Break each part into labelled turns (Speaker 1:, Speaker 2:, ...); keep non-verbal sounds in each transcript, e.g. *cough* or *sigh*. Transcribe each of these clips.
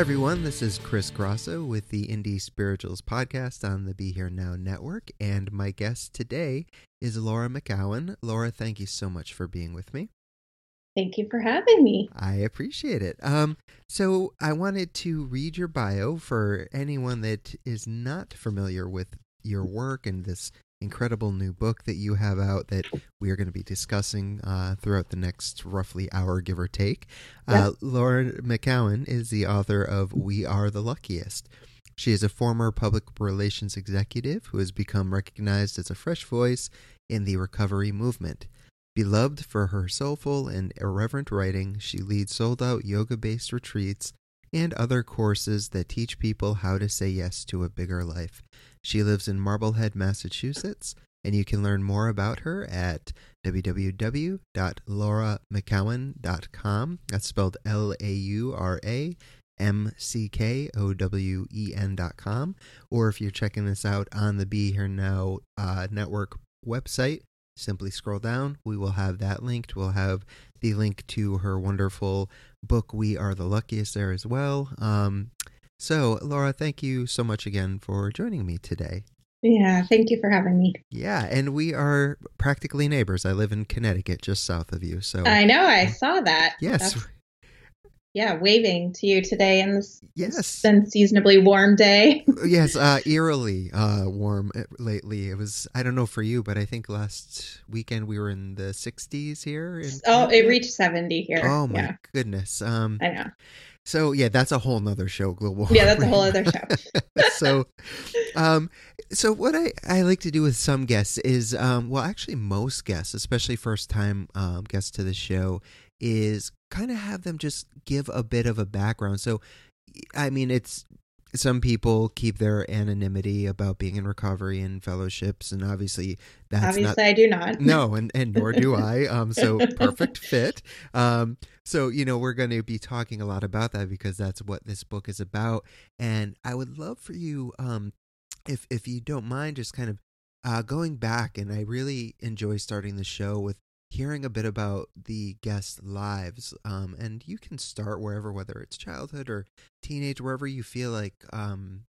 Speaker 1: Hi, everyone. This is Chris Grosso with the Indie Spirituals podcast on the Be Here Now network. And my guest today is Laura McKowen. Laura, thank you so much for being with me.
Speaker 2: Thank you for having me.
Speaker 1: I appreciate it. Um, so, I wanted to read your bio for anyone that is not familiar with your work and this incredible new book that you have out that we are going to be discussing uh, throughout the next roughly hour, give or take. Uh, Laura McKowen is the author of We Are the Luckiest. She is a former public relations executive who has become recognized as a fresh voice in the recovery movement. Beloved for her soulful and irreverent writing, she leads sold out yoga based retreats and other courses that teach people how to say yes to a bigger life. She lives in Marblehead, Massachusetts, and you can learn more about her at www.lauramckowen.com. That's spelled L A U R A M C K O W E N.com. Or if you're checking this out on the Be Here Now uh, network website, simply scroll down. We will have that linked. We'll have the link to her wonderful book, We Are the Luckiest, there as well. Um, so, Laura, thank you so much again for joining me today.
Speaker 2: Yeah, thank you for having me.
Speaker 1: Yeah, and we are practically neighbors. I live in Connecticut, just south of you. So
Speaker 2: I know I saw that.
Speaker 1: Yes.
Speaker 2: That's, yeah, waving to you today in this
Speaker 1: yes,
Speaker 2: unseasonably warm day. *laughs*
Speaker 1: yes, uh, eerily uh, warm uh, lately. It was. I don't know for you, but I think last weekend we were in the 60s here. In
Speaker 2: oh, it reached 70 here.
Speaker 1: Oh my
Speaker 2: yeah.
Speaker 1: goodness. Um,
Speaker 2: I know.
Speaker 1: So yeah, that's a whole nother show. Global.
Speaker 2: Yeah, that's a whole other show. *laughs*
Speaker 1: so, um, so what I, I like to do with some guests is, um, well, actually most guests, especially first time um, guests to the show, is kind of have them just give a bit of a background. So, I mean, it's some people keep their anonymity about being in recovery and fellowships and obviously that's
Speaker 2: obviously
Speaker 1: not,
Speaker 2: i do not.
Speaker 1: No and, and nor do i. *laughs* Um so perfect fit. Um so you know we're going to be talking a lot about that because that's what this book is about. And i would love for you um if if you don't mind just kind of uh going back and i really enjoy starting the show with hearing a bit about the guests' lives. Um, and you can start wherever, whether it's childhood or teenage, wherever you feel like, um,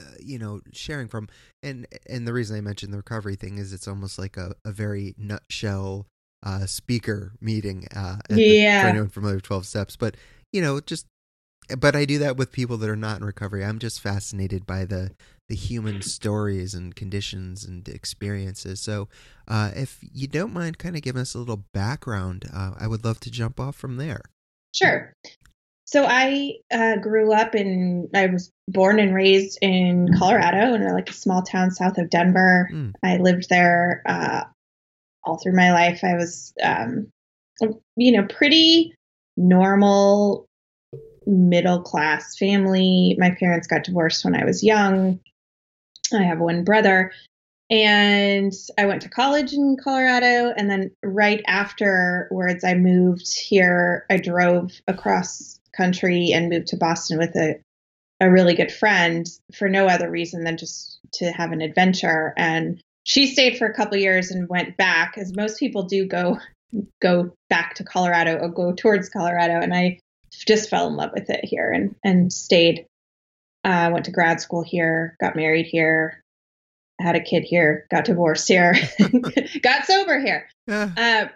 Speaker 1: uh, you know, sharing from. And and the reason I mentioned the recovery thing is it's almost like a, a very nutshell uh, speaker meeting. Uh,
Speaker 2: yeah.
Speaker 1: The, for anyone familiar with Twelve Steps, but you know, just but I do that with people that are not in recovery. I'm just fascinated by the the human stories and conditions and experiences. So, uh, if you don't mind, kind of giving us a little background, uh, I would love to jump off from there.
Speaker 2: Sure. So I uh, grew up in. I was born and raised in Colorado, in like a small town south of Denver. Mm. I lived there uh, all through my life. I was, um, you know, pretty normal middle class family. My parents got divorced when I was young. I have one brother. And I went to college in Colorado. And then right afterwards, I moved here. I drove across country and moved to Boston with a, a really good friend for no other reason than just to have an adventure. And she stayed for a couple years and went back, as most people do go go back to Colorado or go towards Colorado. And I just fell in love with it here and and stayed. I uh, went to grad school here, got married here, had a kid here, got divorced here, *laughs* got sober here. Yeah. Uh,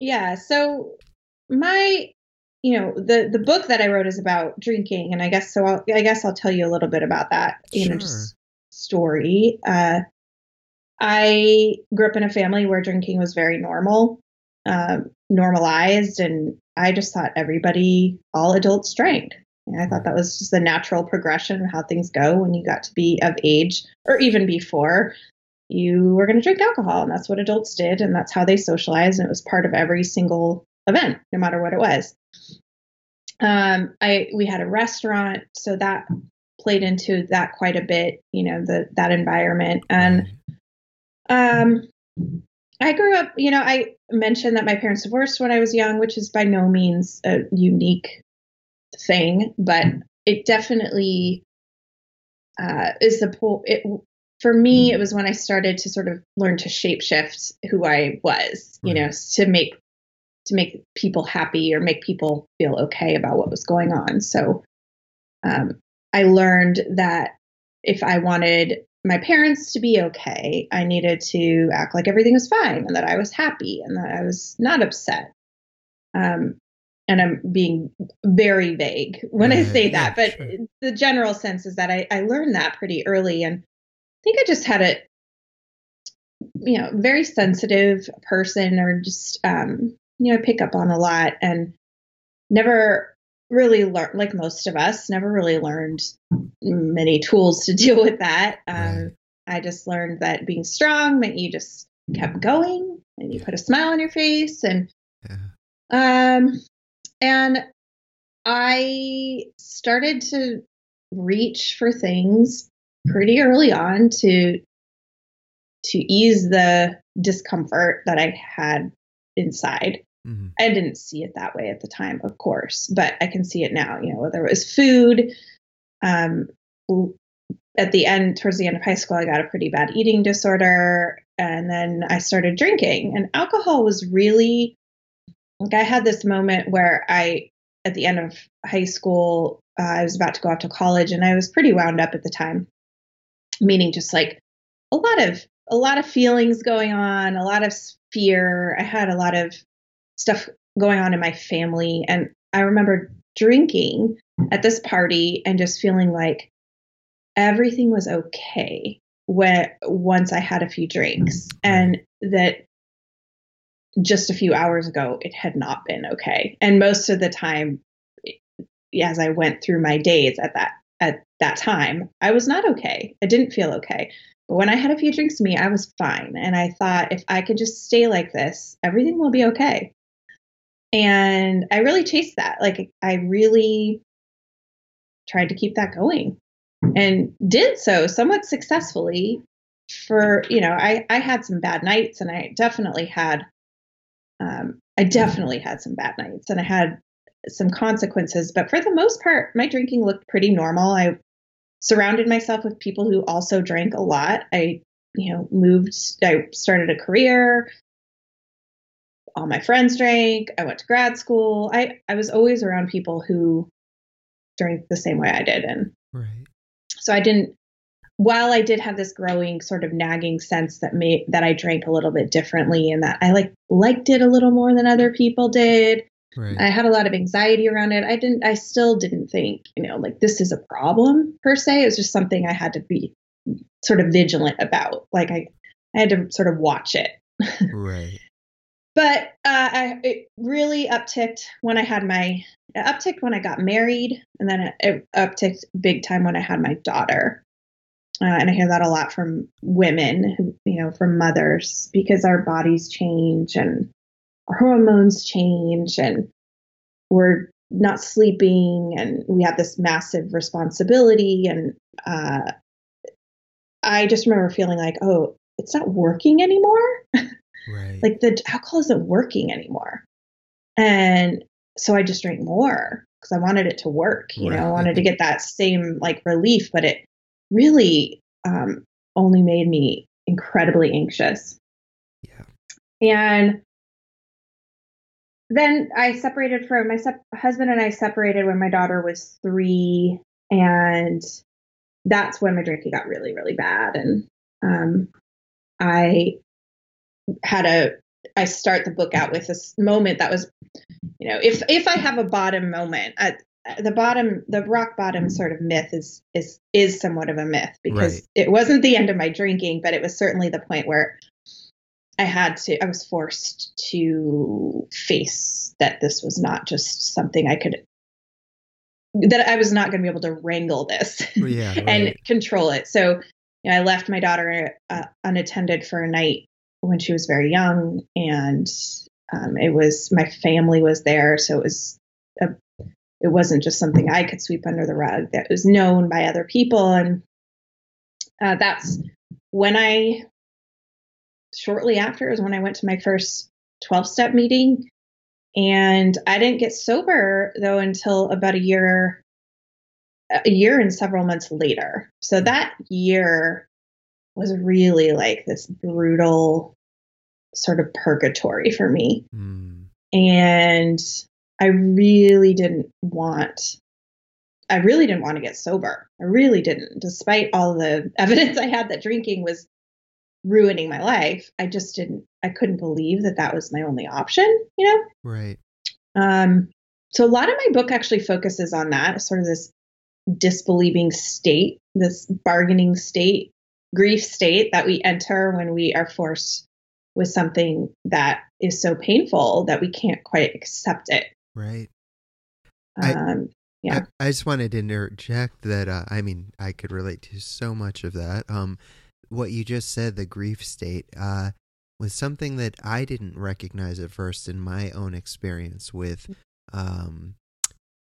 Speaker 2: yeah. So my, you know, the the book that I wrote is about drinking, and I guess so. I'll, I guess I'll tell you a little bit about that. You sure. know, just story. Uh, I grew up in a family where drinking was very normal, um, normalized, and I just thought everybody, all adults drank. I thought that was just the natural progression of how things go when you got to be of age or even before you were going to drink alcohol. And that's what adults did. And that's how they socialized. And it was part of every single event, no matter what it was. Um, I, we had a restaurant. So that played into that quite a bit, you know, the, that environment. And, um, I grew up, you know, I mentioned that my parents divorced when I was young, which is by no means a unique thing, but it definitely uh, is the pull. it, for me. It was when I started to sort of learn to shapeshift who I was, you know, to make to make people happy or make people feel okay about what was going on. So um, I learned that if I wanted my parents to be okay, I needed to act like everything was fine and that I was happy and that I was not upset. Um, and I'm being very vague when I say that, but the general sense is that I, I learned that pretty early. And I think I just had a, you know, very sensitive person or just, um, you know, I pick up on a lot and never really learned, like most of us, never really learned many tools to *laughs* deal with that. Um. I just learned that being strong meant you just kept going and you put a smile on your face and yeah. um and I started to reach for things pretty early on to to ease the discomfort that I had inside. Mm-hmm. I didn't see it that way at the time, of course, but I can see it now. You know, whether it was food, um, at the end, towards the end of high school, I got a pretty bad eating disorder, and then I started drinking. And alcohol was really like I had this moment where I, at the end of high school, uh, I was about to go off to college, and I was pretty wound up at the time, meaning just like a lot of a lot of feelings going on, a lot of fear. I had a lot of stuff going on in my family. And I remember drinking at this party and just feeling like everything was okay when once I had a few drinks and that just a few hours ago it had not been okay. And most of the time as I went through my days at that at that time, I was not okay. I didn't feel okay. But when I had a few drinks to me, I was fine. And I thought if I could just stay like this, everything will be okay. And I really chased that. Like I really tried to keep that going and did so somewhat successfully for, you know, I, I had some bad nights and I definitely had, I definitely had some bad nights and I had some consequences, but for the most part, my drinking looked pretty normal. I surrounded myself with people who also drank a lot. I, you know, moved, I started a career, all my friends drank. I went to grad school. I, I was always around people who drank the same way I did. And right. so I didn't, while I did have this growing sort of nagging sense that made that I drank a little bit differently and that I like liked it a little more than other people did. Right. I had a lot of anxiety around it. I didn't I still didn't think, you know, like this is a problem per se. It was just something I had to be sort of vigilant about. Like I I had to sort of watch it. *laughs*
Speaker 1: right
Speaker 2: but uh, I, it really upticked when I had my upticked when I got married, and then it, it upticked big time when I had my daughter. Uh, and I hear that a lot from women, who, you know, from mothers, because our bodies change and our hormones change, and we're not sleeping, and we have this massive responsibility. And uh, I just remember feeling like, oh, it's not working anymore. Right. Like the alcohol isn't working anymore. And so I just drank more because I wanted it to work. You right. know, I wanted to get that same like relief, but it really um, only made me incredibly anxious.
Speaker 1: Yeah.
Speaker 2: And then I separated from my sep- husband and I separated when my daughter was three, and that's when my drinking got really, really bad. And um, I had a I start the book out with this moment that was, you know, if if I have a bottom moment, at the bottom, the rock bottom sort of myth is is is somewhat of a myth because right. it wasn't the end of my drinking, but it was certainly the point where I had to, I was forced to face that this was not just something I could, that I was not going to be able to wrangle this *laughs*
Speaker 1: yeah, right.
Speaker 2: and control it. So you know, I left my daughter uh, unattended for a night when she was very young, and um, it was my family was there, so it was a, it wasn't just something I could sweep under the rug. That was known by other people, and uh, that's when I shortly after is when I went to my first 12 step meeting. And I didn't get sober though until about a year, a year and several months later. So that year was really like this brutal sort of purgatory for me. Mm. And I really didn't want I really didn't want to get sober. I really didn't, despite all the *laughs* evidence I had that drinking was ruining my life. I just didn't, I couldn't believe that that was my only option, you know?
Speaker 1: Right.
Speaker 2: Um, so a lot of my book actually focuses on that, sort of this disbelieving state, this bargaining state, grief state that we enter when we are forced with something that is so painful that we can't quite accept it.
Speaker 1: Right.
Speaker 2: Um, yeah.
Speaker 1: I, I, just wanted to interject that uh, I mean I could relate to so much of that. Um, what you just said, the grief state, uh, was something that I didn't recognize at first in my own experience with um,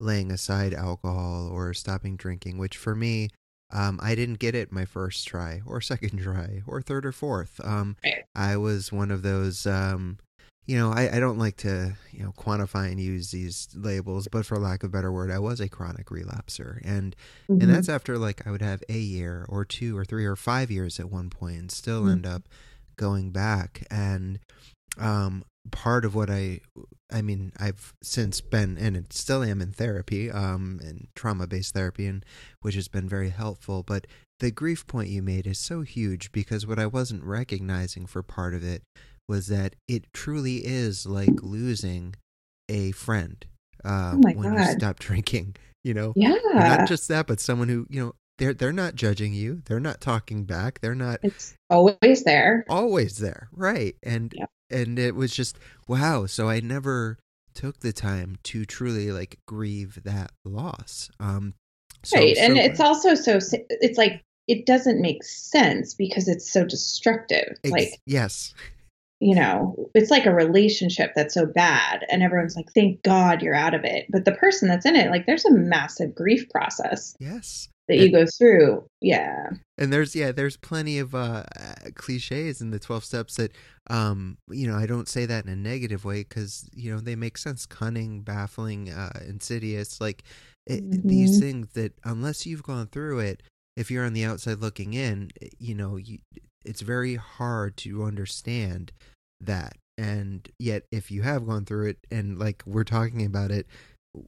Speaker 1: laying aside alcohol or stopping drinking, which for me, um, I didn't get it my first try or *laughs* second try or third or fourth. Um, I was one of those um, you know, I, I don't like to, you know, quantify and use these labels, but for lack of a better word, I was a chronic relapser. And mm-hmm. and that's after like I would have a year or two or three or five years at one point and still mm-hmm. end up going back. And um part of what I I mean, I've since been and still am in therapy, um, and trauma based therapy and which has been very helpful. But the grief point you made is so huge because what I wasn't recognizing for part of it was that it truly is like losing a friend uh,
Speaker 2: oh
Speaker 1: when
Speaker 2: God.
Speaker 1: you stop *laughs* drinking. You know,
Speaker 2: yeah.
Speaker 1: not just that, but someone who you know they're they're not judging you, they're not talking back, they're not.
Speaker 2: It's always there.
Speaker 1: Always there, right? And yep. and it was just wow. So I never took the time to truly like grieve that loss. Um,
Speaker 2: so, right, and so, it's also so it's like it doesn't make sense because it's so destructive. Ex- like
Speaker 1: yes, *laughs*
Speaker 2: you know, it's like a relationship that's so bad and everyone's like, thank God you're out of it. But the person that's in it, like, there's a massive grief process.
Speaker 1: Yes.
Speaker 2: That and, you go through. Yeah.
Speaker 1: And there's, yeah, there's plenty of uh, cliches in the 12 steps that, um, you know, I don't say that in a negative way because, you know, they make sense. Cunning, baffling, uh, insidious, like it, mm-hmm. these things that unless you've gone through it, if you're on the outside looking in, you know, you, it's very hard to understand that. And yet if you have gone through it and like we're talking about it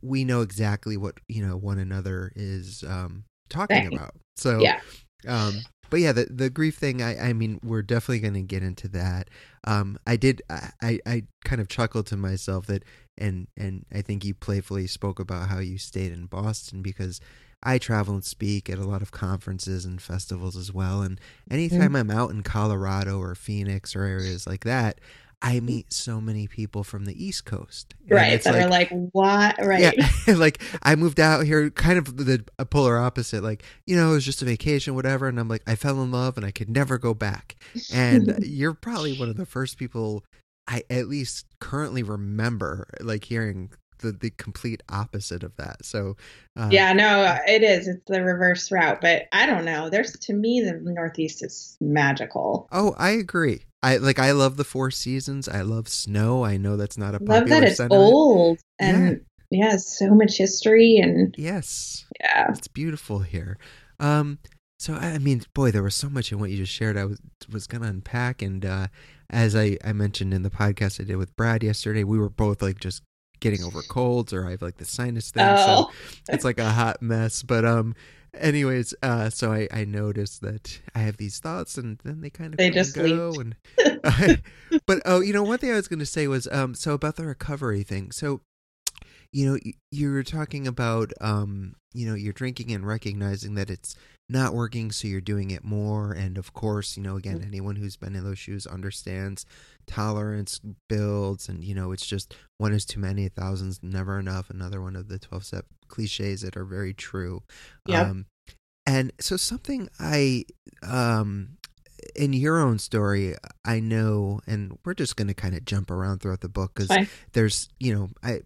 Speaker 1: we know exactly what you know one another is um talking about. So
Speaker 2: yeah.
Speaker 1: um but yeah the the grief thing i i mean we're definitely going to get into that. Um i did i i kind of chuckled to myself that and and i think you playfully spoke about how you stayed in boston because I travel and speak at a lot of conferences and festivals as well. And anytime mm-hmm. I'm out in Colorado or Phoenix or areas like that, I meet so many people from the East Coast.
Speaker 2: Right. That like, are like, what? Right.
Speaker 1: Yeah. *laughs* like, I moved out here kind of the polar opposite. Like, you know, it was just a vacation, whatever. And I'm like, I fell in love and I could never go back. And *laughs* you're probably one of the first people I at least currently remember like hearing the the complete opposite of that. So
Speaker 2: uh, yeah, no, it is. It's the reverse route, but I don't know. There's to me the Northeast is magical.
Speaker 1: Oh, I agree. I like. I love the four seasons. I love snow. I know that's not a
Speaker 2: love that it's
Speaker 1: sentiment.
Speaker 2: old and yeah. yeah, so much history and
Speaker 1: yes,
Speaker 2: yeah,
Speaker 1: it's beautiful here. Um, so I mean, boy, there was so much in what you just shared. I was was gonna unpack, and uh, as I I mentioned in the podcast I did with Brad yesterday, we were both like just getting over colds or I have like the sinus thing. Oh. So *laughs* it's like a hot mess. But um anyways, uh so I, I noticed that I have these thoughts and then they kind of
Speaker 2: they just
Speaker 1: go
Speaker 2: and *laughs* *laughs*
Speaker 1: but oh you know one thing I was gonna say was um so about the recovery thing. So you know you were talking about um you know you're drinking and recognizing that it's not working so you're doing it more. And of course you know again mm-hmm. anyone who's been in those shoes understands tolerance builds. And you know it's just one is too many a thousand's never enough. Another one of the 12 step cliches that are very true.
Speaker 2: Yeah. Um,
Speaker 1: and so something i um in your own story i know and we're just going to kind of jump around throughout the book because there's you know i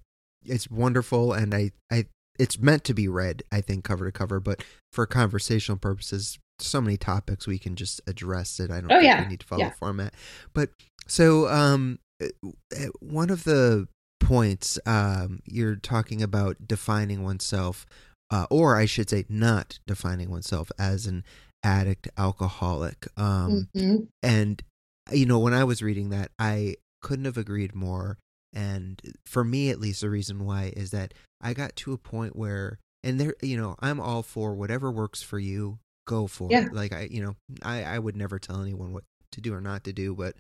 Speaker 1: it's wonderful. And i i it's meant to be read, I think, cover to cover. But for conversational purposes, so many topics we can just address it. I don't
Speaker 2: oh,
Speaker 1: think
Speaker 2: yeah.
Speaker 1: we need to follow
Speaker 2: yeah.
Speaker 1: format. But so um, uh, uh, one of the points um, you're talking about defining oneself, uh, or I should say, not defining oneself as an addict, alcoholic. Um,
Speaker 2: mm-hmm.
Speaker 1: And you know, when I was reading that, I couldn't have agreed more. And for me, at least, the reason why is that I got to a point where and there you know i'm all for whatever works for you go for
Speaker 2: Yeah.
Speaker 1: it like i you know i i would never tell anyone what to do or not to do but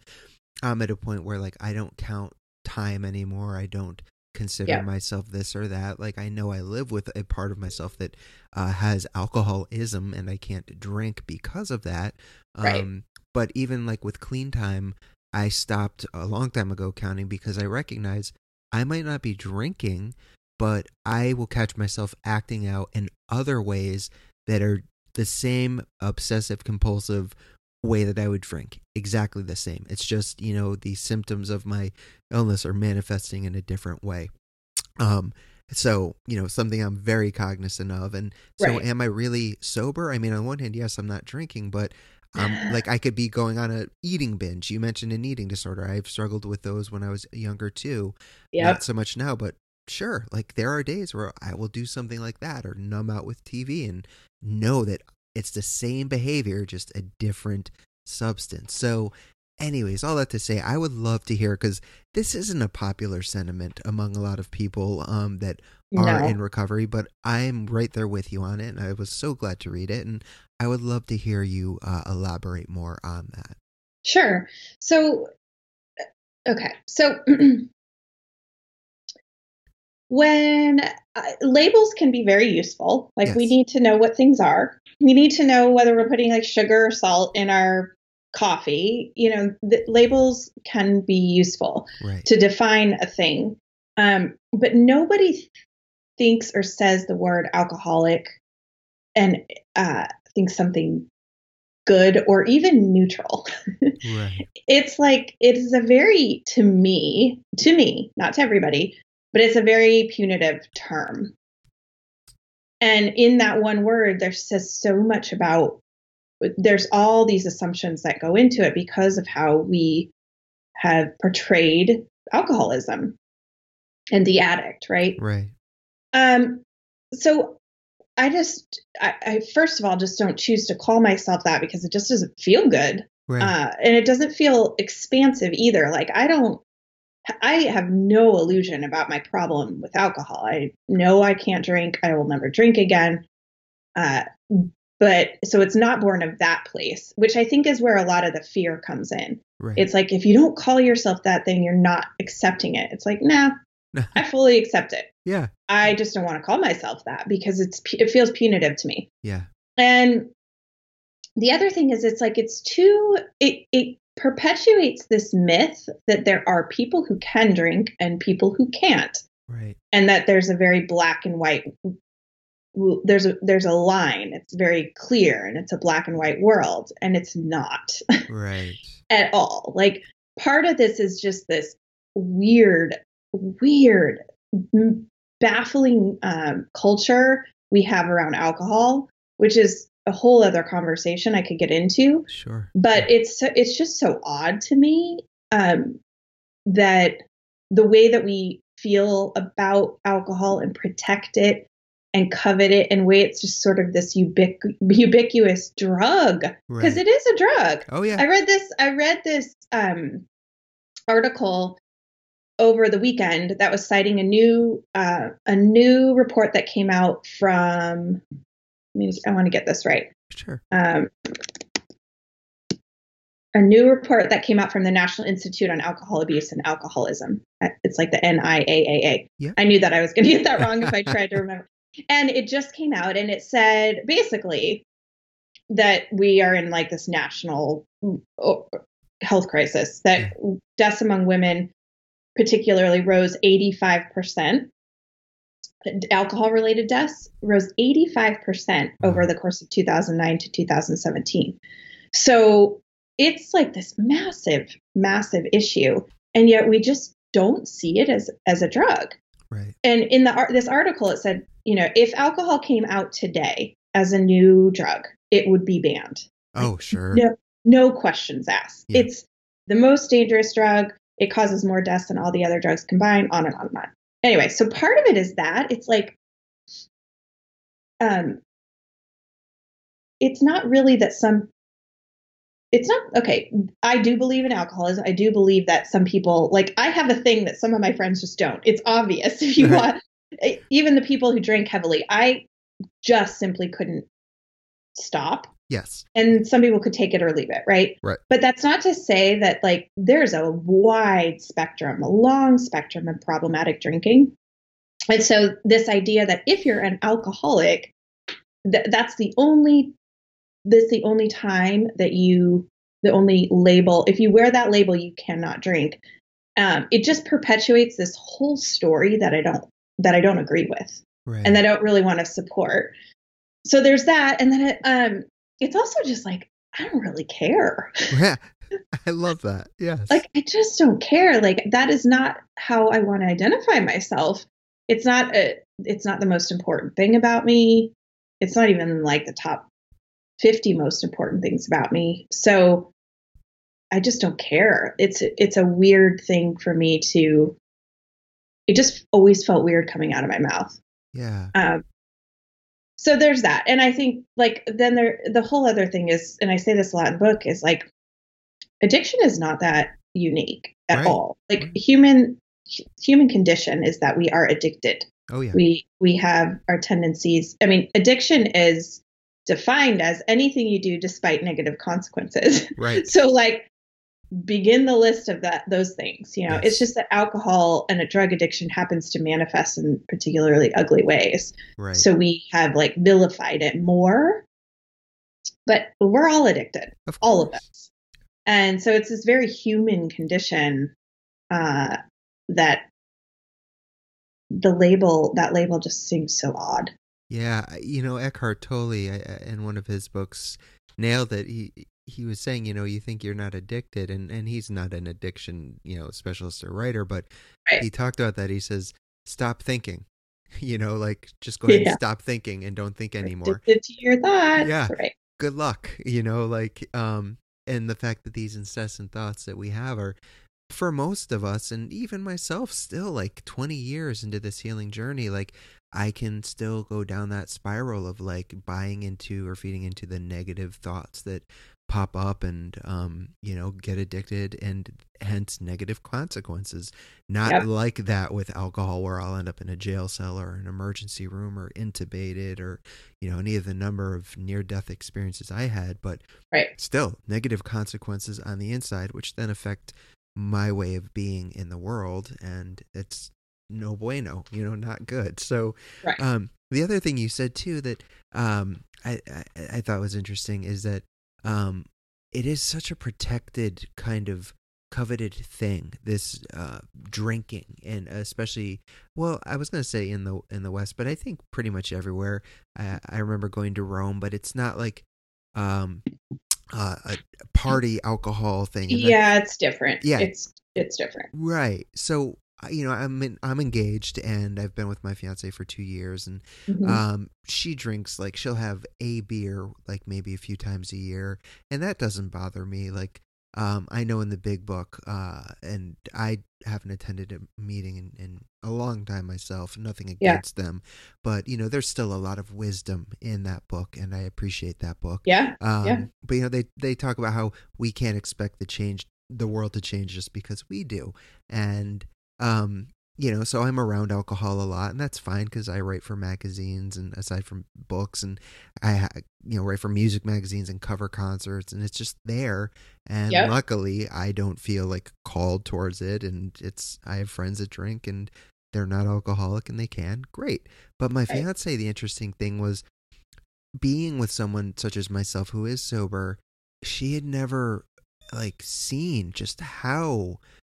Speaker 1: i'm at a point where like i don't count time anymore i don't consider
Speaker 2: Yeah.
Speaker 1: myself this or that like i know i live with a part of myself that uh, has alcoholism and i can't drink because of that
Speaker 2: Right.
Speaker 1: um but even like with clean time i stopped a long time ago counting because i recognize i might not be drinking but i will catch myself acting out in other ways that are the same obsessive compulsive way that i would drink exactly the same. It's just you know the symptoms of my illness are manifesting in a different way. Um so you know something i'm very cognizant of and so
Speaker 2: Right.
Speaker 1: am i really sober? I mean on one hand yes i'm not drinking but um *sighs* like i could be going on a eating binge. You mentioned an eating disorder. I've struggled with those when i was younger too.
Speaker 2: Yeah.
Speaker 1: not so much now but sure like there are days where i will do something like that or numb out with tv and know that it's the same behavior just a different substance so anyways all that to say i would love to hear because this isn't a popular sentiment among a lot of people um, that are
Speaker 2: No.
Speaker 1: in recovery but i'm right there with you on it and i was so glad to read it and i would love to hear you uh, elaborate more on that
Speaker 2: Sure. So, okay. So, *clears throat* when uh, labels can be very useful, like we need to know what things are. We need to know whether we're putting like sugar or salt in our coffee. You know, the labels can be useful
Speaker 1: right
Speaker 2: to define a thing. Um, but nobody thinks or says the word alcoholic and uh, thinks something good or even neutral. *laughs*
Speaker 1: right
Speaker 2: it's like it is a very to me to me not to everybody but it's a very punitive term. And in that one word there says so much about there's all these assumptions that go into it because of how we have portrayed alcoholism and the addict right?
Speaker 1: Right.
Speaker 2: Um so i just I, I first of all just don't choose to call myself that because it just doesn't feel good.
Speaker 1: Right.
Speaker 2: Uh, and it doesn't feel expansive either. Like I don't, I have no illusion about my problem with alcohol. I know I can't drink. I will never drink again. Uh, but so it's not born of that place, which I think is where a lot of the fear comes in.
Speaker 1: right
Speaker 2: It's like if you don't call yourself that, then you're not accepting it. It's like, nah, *laughs* I fully accept it.
Speaker 1: yeah
Speaker 2: I just don't want to call myself that because it's it feels punitive to me.
Speaker 1: yeah
Speaker 2: And the other thing is, it's like it's too, it, it perpetuates this myth that there are people who can drink and people who can't,
Speaker 1: right
Speaker 2: and that there's a very black and white, there's a, there's a line. It's very clear and it's a black and white world, and it's not *laughs*
Speaker 1: right
Speaker 2: at all. Like part of this is just this weird, weird, baffling um, culture we have around alcohol, which is a whole other conversation I could get into.
Speaker 1: sure
Speaker 2: But it's so- it's just so odd to me um, that the way that we feel about alcohol and protect it and covet it and way it's just sort of this ubiqu- ubiquitous drug because
Speaker 1: right
Speaker 2: it is a drug.
Speaker 1: oh yeah
Speaker 2: I read this. I read this um, article over the weekend that was citing a new uh, a new report that came out from. I mean, I want to get this right.
Speaker 1: sure
Speaker 2: Um, a new report that came out from the National Institute on Alcohol Abuse and Alcoholism. Uh, It's like the NIAAA.
Speaker 1: Yeah.
Speaker 2: I knew that I was going to get that wrong if I *laughs* tried to remember. And it just came out and it said basically that we are in like this national oh, health crisis, that deaths among women particularly rose 85%. Alcohol related deaths rose 85% mm-hmm. over the course of 2009 to 2017. So it's like this massive, massive issue. And yet we just don't see it as, as a drug.
Speaker 1: right
Speaker 2: And in the this article, it said, you know, if alcohol came out today as a new drug, it would be banned.
Speaker 1: oh sure
Speaker 2: No, no questions asked.
Speaker 1: Yeah.
Speaker 2: It's the most dangerous drug. It causes more deaths than all the other drugs combined, on and on and on. Anyway, so part of it is that it's like, um, it's not really that some, it's not, okay, I do believe in alcoholism. I do believe that some people, like, I have a thing that some of my friends just don't. It's obvious *laughs* if you *laughs* want, even the people who drink heavily. I just simply couldn't stop.
Speaker 1: Yes.
Speaker 2: And some people could take it or leave it, right?
Speaker 1: Right.
Speaker 2: But that's not to say that like there's a wide spectrum, a long spectrum of problematic drinking. And so this idea that if you're an alcoholic, th- that's the only this the only time that you the only label if you wear that label you cannot drink um, it just perpetuates this whole story that i don't that i don't agree with
Speaker 1: right.
Speaker 2: and that i don't really want to support so there's that and then it, um, it's also just like i don't really care *laughs*
Speaker 1: yeah i love that yes
Speaker 2: like i just don't care like that is not how i want to identify myself it's not a it's not the most important thing about me it's not even like the top 50 most important things about me. So I just don't care. It's it's a weird thing for me to it just always felt weird coming out of my mouth.
Speaker 1: Yeah.
Speaker 2: Um so there's that. And I think like then there the whole other thing is and I say this a lot in the book is like addiction is not that unique at
Speaker 1: right.
Speaker 2: all. Like
Speaker 1: right.
Speaker 2: human human condition is that we are addicted.
Speaker 1: Oh yeah.
Speaker 2: We we have our tendencies. I mean, addiction is defined as anything you do despite negative consequences. *laughs*
Speaker 1: Right.
Speaker 2: so like begin the list of that those things, you know.
Speaker 1: Yes.
Speaker 2: It's just that alcohol and a drug addiction happens to manifest in particularly ugly ways.
Speaker 1: Right.
Speaker 2: So we have like vilified it more. But we're all addicted,
Speaker 1: of
Speaker 2: all of us. And so it's this very human condition uh, that the label that label just seems so odd.
Speaker 1: Yeah, you know Eckhart Tolle in one of his books nailed it. He he was saying, you know, you think you're not addicted, and and he's not an addiction, you know, specialist or writer, but
Speaker 2: right.
Speaker 1: he talked about that. He says, stop thinking. *laughs* You know, like just go ahead
Speaker 2: Yeah.
Speaker 1: and stop thinking and don't think anymore.
Speaker 2: Addicted to your thoughts.
Speaker 1: Yeah.
Speaker 2: Right.
Speaker 1: Good luck. You know, like um, and the fact that these incessant thoughts that we have are for most of us and even myself still like 20 years into this healing journey like i can still go down that spiral of like buying into or feeding into the negative thoughts that pop up and um you know get addicted and hence negative consequences not
Speaker 2: Yep.
Speaker 1: like that with alcohol where i'll end up in a jail cell or an emergency room or intubated or you know any of the number of near death experiences i had but
Speaker 2: Right.
Speaker 1: still negative consequences on the inside which then affect my way of being in the world and it's no bueno you know not good so
Speaker 2: Right.
Speaker 1: um the other thing you said too that um i i, I thought was interesting is that um it is such a protected kind of coveted thing this uh drinking and especially well i was going to say in the in the west but i think pretty much everywhere i i remember going to rome but it's not like um uh, a party alcohol thing
Speaker 2: yeah, it's different.
Speaker 1: Yeah.
Speaker 2: It's it's different.
Speaker 1: right so you know i'm in, i'm engaged and i've been with my fiance for 2 years and
Speaker 2: Mhm.
Speaker 1: um she drinks like she'll have a beer like maybe a few times a year and that doesn't bother me like um i know in the big book uh and i haven't attended a meeting in, in a long time myself nothing
Speaker 2: Yeah.
Speaker 1: against them but you know there's still a lot of wisdom in that book and i appreciate that book
Speaker 2: yeah.
Speaker 1: um,
Speaker 2: Yeah.
Speaker 1: But you know, they they talk about how we can't expect the change, the world to change just because we do, and um, you know, so I'm around alcohol a lot, and that's fine because I write for magazines, and aside from books, and I you know write for music magazines and cover concerts, and it's just there. And
Speaker 2: Yep.
Speaker 1: luckily, I don't feel like called towards it, and it's I have friends that drink and they're not alcoholic and they can great. But my
Speaker 2: Right.
Speaker 1: fiance, the interesting thing was being with someone such as myself who is sober, she had never like seen just how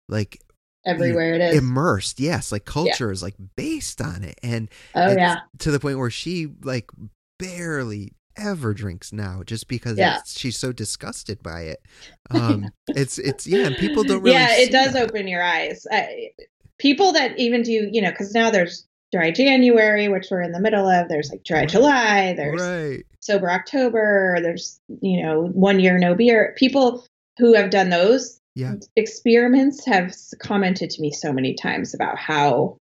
Speaker 1: like
Speaker 2: Everywhere it is.
Speaker 1: immersed, yes, like culture is like based on it. And
Speaker 2: oh yeah.
Speaker 1: to the point where she like barely ever drinks now just because
Speaker 2: Yeah.
Speaker 1: it's, she's so disgusted by it. *laughs* Um it's it's yeah, and people don't really
Speaker 2: yeah, it does
Speaker 1: that.
Speaker 2: open your eyes. I, people that even do, you know, because now there's dry January, which we're in the middle of. There's like dry
Speaker 1: Right.
Speaker 2: July. There's
Speaker 1: Right.
Speaker 2: sober October. There's you know one year no beer. People who have done those
Speaker 1: Yeah.
Speaker 2: experiments have commented to me so many times about how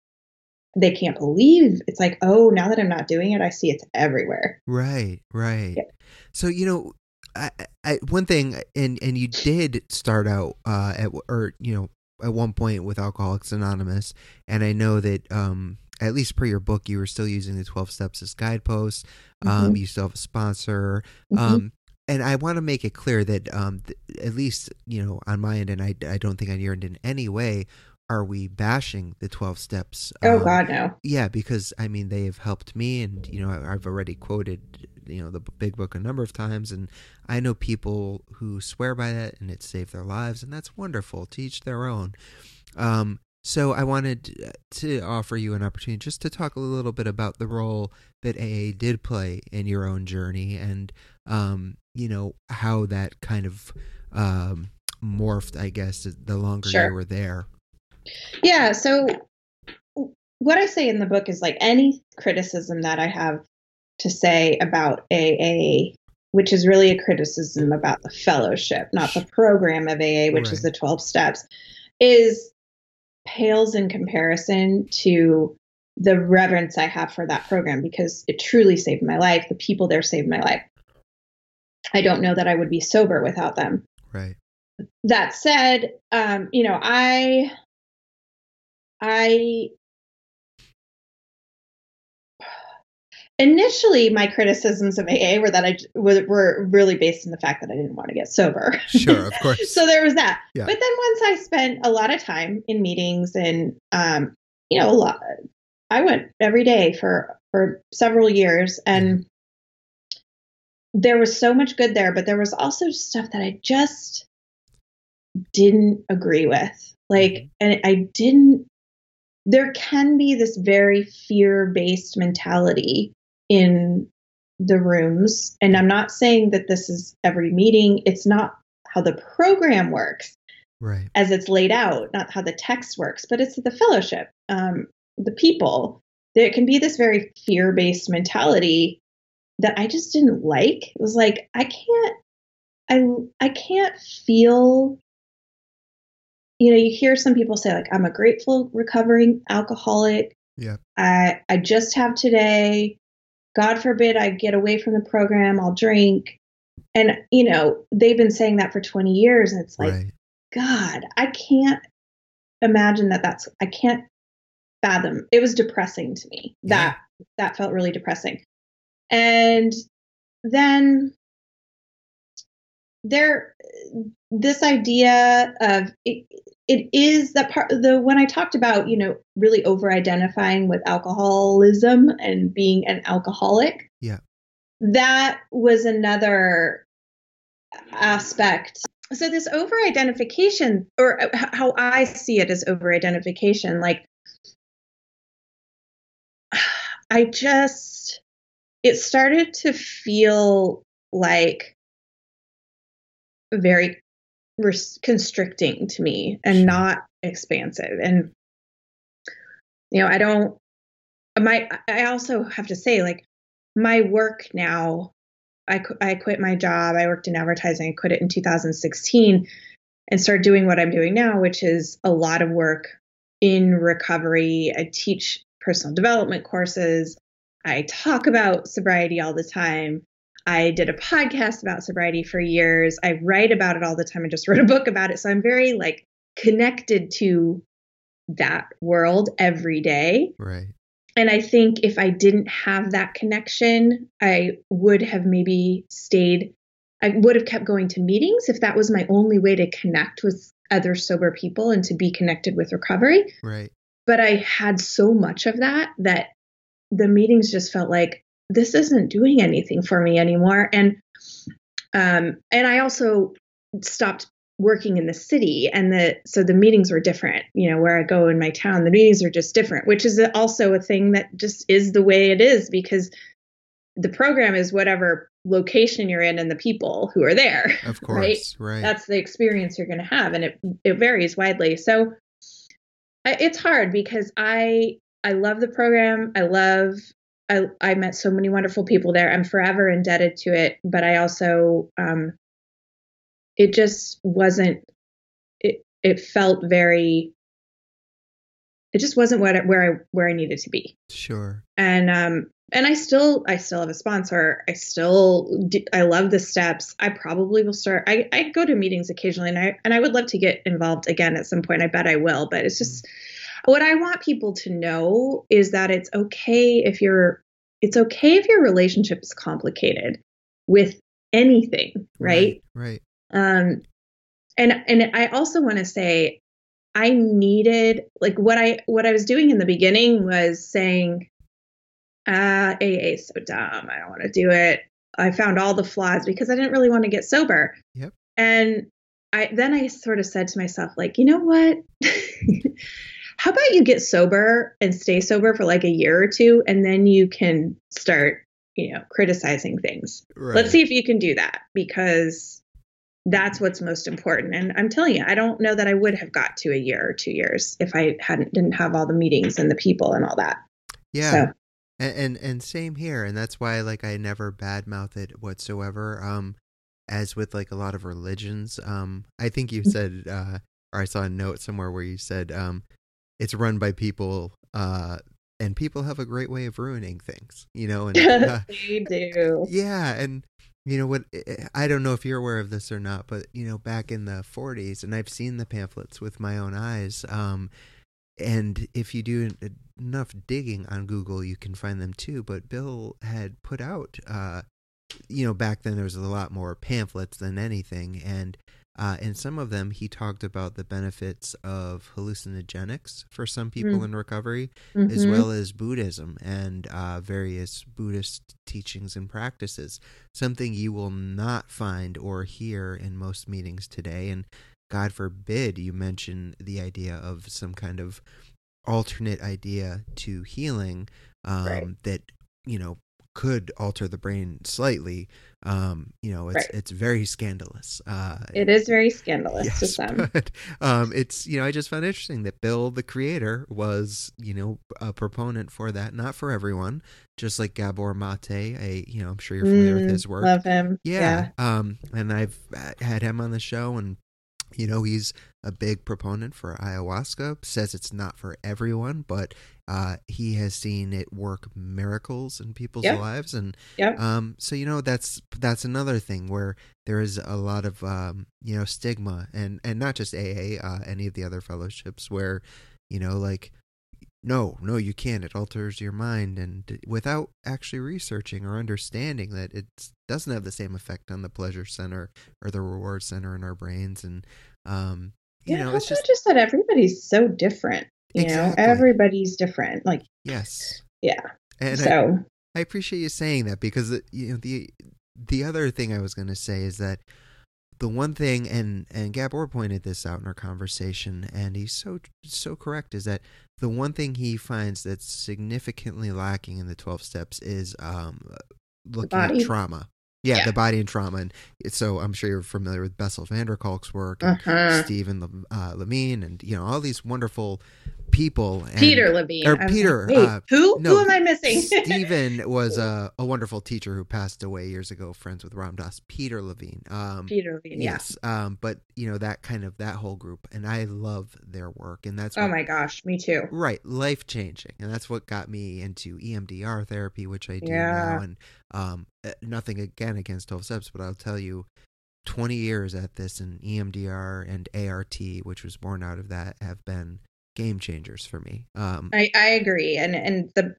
Speaker 2: they can't believe it's like oh now that I'm not doing it I see it's everywhere.
Speaker 1: Right, right.
Speaker 2: Yeah.
Speaker 1: So you know, I, I one thing, and and you did start out uh at or you know at one point with Alcoholics Anonymous, and I know that um at least per your book, you were still using the 12 steps as guideposts. Um, mm-hmm. You still have a sponsor. Mm-hmm. Um, and I want to make it clear that um, th- at least, you know, on my end, and I, I don't think on your end in any way, are we bashing the 12 steps?
Speaker 2: Oh, um, God, no.
Speaker 1: Yeah, because I mean, they have helped me, and, you know, I've already quoted, you know, the big book a number of times, and I know people who swear by that and it saved their lives, and that's wonderful. to each their own. Um, so I wanted to offer you an opportunity just to talk a little bit about the role that AA did play in your own journey and um, you know how that kind of um, morphed, I guess, the longer sure. you were there.
Speaker 2: Yeah. So what I say in the book is like any criticism that I have to say about AA, which is really a criticism about the fellowship, not the program of AA, which right. is the 12 steps, is pales in comparison to the reverence I have for that program because it truly saved my life. The people there saved my life. I don't know that I would be sober without them.
Speaker 1: Right.
Speaker 2: That said, um, you know, I I initially my criticisms of AA were that I were, were really based on the fact that I didn't want to get sober.
Speaker 1: Sure, of *laughs* course.
Speaker 2: so there was that. Yeah. But then once I spent a lot of time in meetings and um, you know, a lot I went every day for for several years and there was so much good there, but there was also stuff that I just didn't agree with. Like mm-hmm. and I didn't there can be this very fear based mentality in the rooms. And I'm not saying that this is every meeting, it's not how the program works.
Speaker 1: Right.
Speaker 2: As it's laid out, not how the text works, but it's the fellowship, um, the people. There can be this very fear based mentality that I just didn't like. It was like, I can't, I, I can't feel you know, you hear some people say like, I'm a grateful recovering alcoholic.
Speaker 1: Yeah.
Speaker 2: I I just have today. God forbid I get away from the program, I'll drink. And, you know, they've been saying that for 20 years. And it's like, right. God, I can't imagine that that's, I can't fathom. It was depressing to me. That, yeah. that felt really depressing. And then there, this idea of it, it is that part the when I talked about, you know, really over identifying with alcoholism and being an alcoholic.
Speaker 1: Yeah.
Speaker 2: That was another aspect. So this over identification or how I see it as over identification like I just it started to feel like very constricting to me and not expansive. And you know, I don't. My I also have to say, like, my work now. I I quit my job. I worked in advertising. I quit it in 2016 and started doing what I'm doing now, which is a lot of work in recovery. I teach personal development courses. I talk about sobriety all the time. I did a podcast about sobriety for years. I write about it all the time. I just *laughs* wrote a book about it. So I'm very like connected to that world every day.
Speaker 1: Right.
Speaker 2: And I think if I didn't have that connection, I would have maybe stayed, I would have kept going to meetings if that was my only way to connect with other sober people and to be connected with recovery.
Speaker 1: Right.
Speaker 2: But I had so much of that that the meetings just felt like this isn't doing anything for me anymore. And um, and I also stopped working in the city and the so the meetings were different you know where i go in my town the meetings are just different which is also a thing that just is the way it is because the program is whatever location you're in and the people who are there
Speaker 1: of *laughs* course right, right.
Speaker 2: that's the experience you're going to have and it it varies widely so I, it's hard because i i love the program i love I, I met so many wonderful people there. I'm forever indebted to it, but I also, um, it just wasn't, it, it felt very, it just wasn't what, where I, where I needed to be.
Speaker 1: Sure.
Speaker 2: And, um, and I still, I still have a sponsor. I still, do, I love the steps. I probably will start. I, I go to meetings occasionally, and I, and I would love to get involved again at some point. I bet I will, but it's just, what I want people to know is that it's okay if you're it's okay if your relationship is complicated with anything, right?
Speaker 1: Right. right.
Speaker 2: Um and and I also want to say I needed like what I what I was doing in the beginning was saying uh AA is so dumb. I don't want to do it. I found all the flaws because I didn't really want to get sober.
Speaker 1: Yep.
Speaker 2: And I then I sort of said to myself like, you know what? *laughs* How about you get sober and stay sober for like a year or two and then you can start, you know, criticizing things. Right. Let's see if you can do that because that's what's most important. And I'm telling you, I don't know that I would have got to a year or two years if I hadn't didn't have all the meetings and the people and all that.
Speaker 1: Yeah. So. And, and, and same here, and that's why like I never badmouth it whatsoever. Um, as with like a lot of religions, um, I think you mm-hmm. said, uh, or I saw a note somewhere where you said, um, it's run by people, uh, and people have a great way of ruining things, you know. And *laughs*
Speaker 2: uh, they do.
Speaker 1: Yeah, and you know what? I don't know if you're aware of this or not, but you know, back in the 40s, and I've seen the pamphlets with my own eyes. Um, and if you do enough digging on Google, you can find them too. But Bill had put out, uh, you know, back then there was a lot more pamphlets than anything, and uh, in some of them, he talked about the benefits of hallucinogenics for some people mm. in recovery, mm-hmm. as well as Buddhism and uh, various Buddhist teachings and practices. Something you will not find or hear in most meetings today. And God forbid you mention the idea of some kind of alternate idea to healing um, right. that, you know, could alter the brain slightly um you know it's right. it's very scandalous uh
Speaker 2: it is very scandalous yes, to *laughs* some.
Speaker 1: but, um it's you know i just found interesting that bill the creator was you know a proponent for that not for everyone just like gabor mate a you know i'm sure you're familiar mm, with his work.
Speaker 2: love him.
Speaker 1: Yeah, yeah. um and i've uh, had him on the show and you know, he's a big proponent for ayahuasca, says it's not for everyone, but uh, he has seen it work miracles in people's lives. And um, so, you know, that's that's another thing where there is a lot of, um, you know, stigma and, and not just AA, uh, any of the other fellowships where, you know, like, no, no, you can't. It alters your mind, and without actually researching or understanding that it doesn't have the same effect on the pleasure center or the reward center in our brains. And um, you
Speaker 2: yeah,
Speaker 1: know, it's
Speaker 2: just, just that everybody's so different. You exactly. know, everybody's different. Like
Speaker 1: yes,
Speaker 2: yeah.
Speaker 1: And so I, I appreciate you saying that because you know the the other thing I was going to say is that the one thing and and Gabor pointed this out in our conversation and he's so so correct is that the one thing he finds that's significantly lacking in the 12 steps is um looking at trauma yeah, yeah, the body and trauma and so i'm sure you're familiar with bessel van der kolk's work and uh-huh. stephen uh, levine and you know all these wonderful people. And,
Speaker 2: Peter Levine.
Speaker 1: Or Peter.
Speaker 2: Like, uh, who? No, who am I missing?
Speaker 1: Stephen *laughs* was a, a wonderful teacher who passed away years ago, friends with Ram Dass. Peter Levine.
Speaker 2: Um, Peter Levine,
Speaker 1: yes. Yeah. Um, but, you know, that kind of, that whole group. And I love their work. And that's
Speaker 2: oh what, Oh my gosh, me too.
Speaker 1: Right. Life changing. And that's what got me into EMDR therapy, which I do
Speaker 2: yeah.
Speaker 1: now. And um, nothing again against 12 steps, but I'll tell you, 20 years at this and EMDR and ART, which was born out of that, have been game changers for me. Um,
Speaker 2: I, I agree, and and the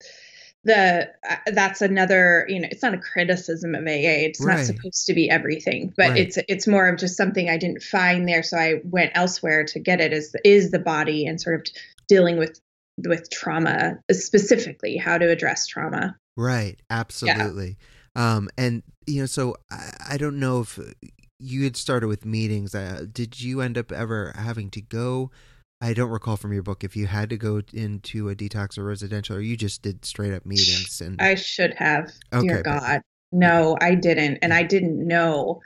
Speaker 2: the uh, that's another you know it's not a criticism of AA. It's right. not supposed to be everything, but right. it's it's more of just something I didn't find there, so I went elsewhere to get it. Is is the body and sort of dealing with with trauma specifically, how to address trauma.
Speaker 1: Right, absolutely. Yeah. Um, and you know, so I, I don't know if you had started with meetings. Uh, did you end up ever having to go? I don't recall from your book if you had to go into a detox or residential, or you just did straight up meetings. And
Speaker 2: I should have. Okay, dear God, but... no, I didn't, and I didn't know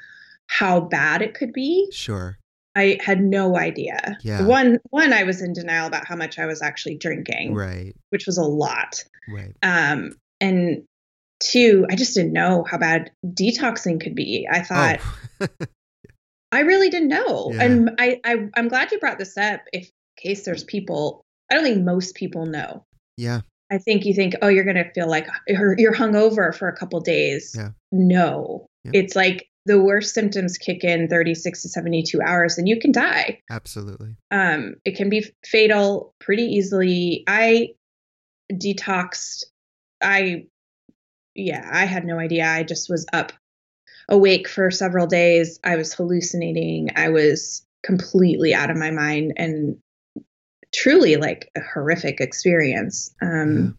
Speaker 2: how bad it could be.
Speaker 1: Sure.
Speaker 2: I had no idea.
Speaker 1: Yeah.
Speaker 2: One, one, I was in denial about how much I was actually drinking.
Speaker 1: Right.
Speaker 2: Which was a lot.
Speaker 1: Right.
Speaker 2: Um, and two, I just didn't know how bad detoxing could be. I thought. Oh. *laughs* I really didn't know. Yeah. And I, I I'm glad you brought this up. If case there's people I don't think most people know.
Speaker 1: Yeah.
Speaker 2: I think you think, oh, you're gonna feel like you're hungover for a couple days.
Speaker 1: Yeah.
Speaker 2: No, yeah. it's like the worst symptoms kick in 36 to 72 hours and you can die
Speaker 1: absolutely
Speaker 2: um, it can be fatal pretty easily i detoxed i yeah i had no idea i just was up awake for several days i was hallucinating i was completely out of my mind and truly like a horrific experience um, yeah.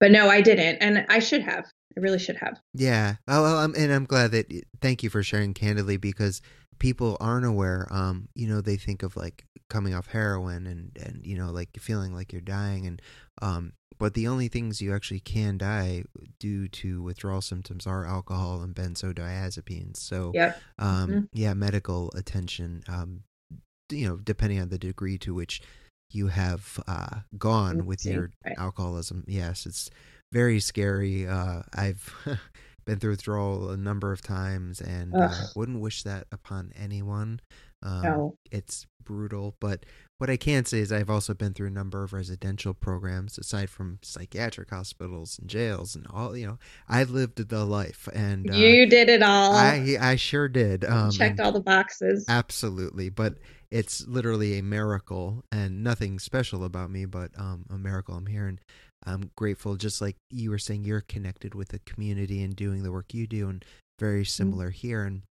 Speaker 2: but no i didn't and i should have I really should have.
Speaker 1: Yeah. Oh, well, I'm, and I'm glad that. Thank you for sharing candidly because people aren't aware. Um, you know, they think of like coming off heroin and and you know like feeling like you're dying and um, but the only things you actually can die due to withdrawal symptoms are alcohol and benzodiazepines. So,
Speaker 2: yep.
Speaker 1: um, mm-hmm. yeah, medical attention. Um, you know, depending on the degree to which you have uh, gone with your right. alcoholism. Yes, it's very scary. Uh, I've *laughs* been through withdrawal a number of times and uh, wouldn't wish that upon anyone. Um, no. It's brutal, but what I can say is I've also been through a number of residential programs aside from psychiatric hospitals and jails and all. You know, I lived the life, and
Speaker 2: uh, you did it all.
Speaker 1: I I sure did.
Speaker 2: Um, Checked all the boxes.
Speaker 1: Absolutely, but it's literally a miracle and nothing special about me, but um, a miracle I'm here and I'm grateful, just like you were saying, you're connected with the community and doing the work you do, and very mm-hmm. similar mm-hmm. here. And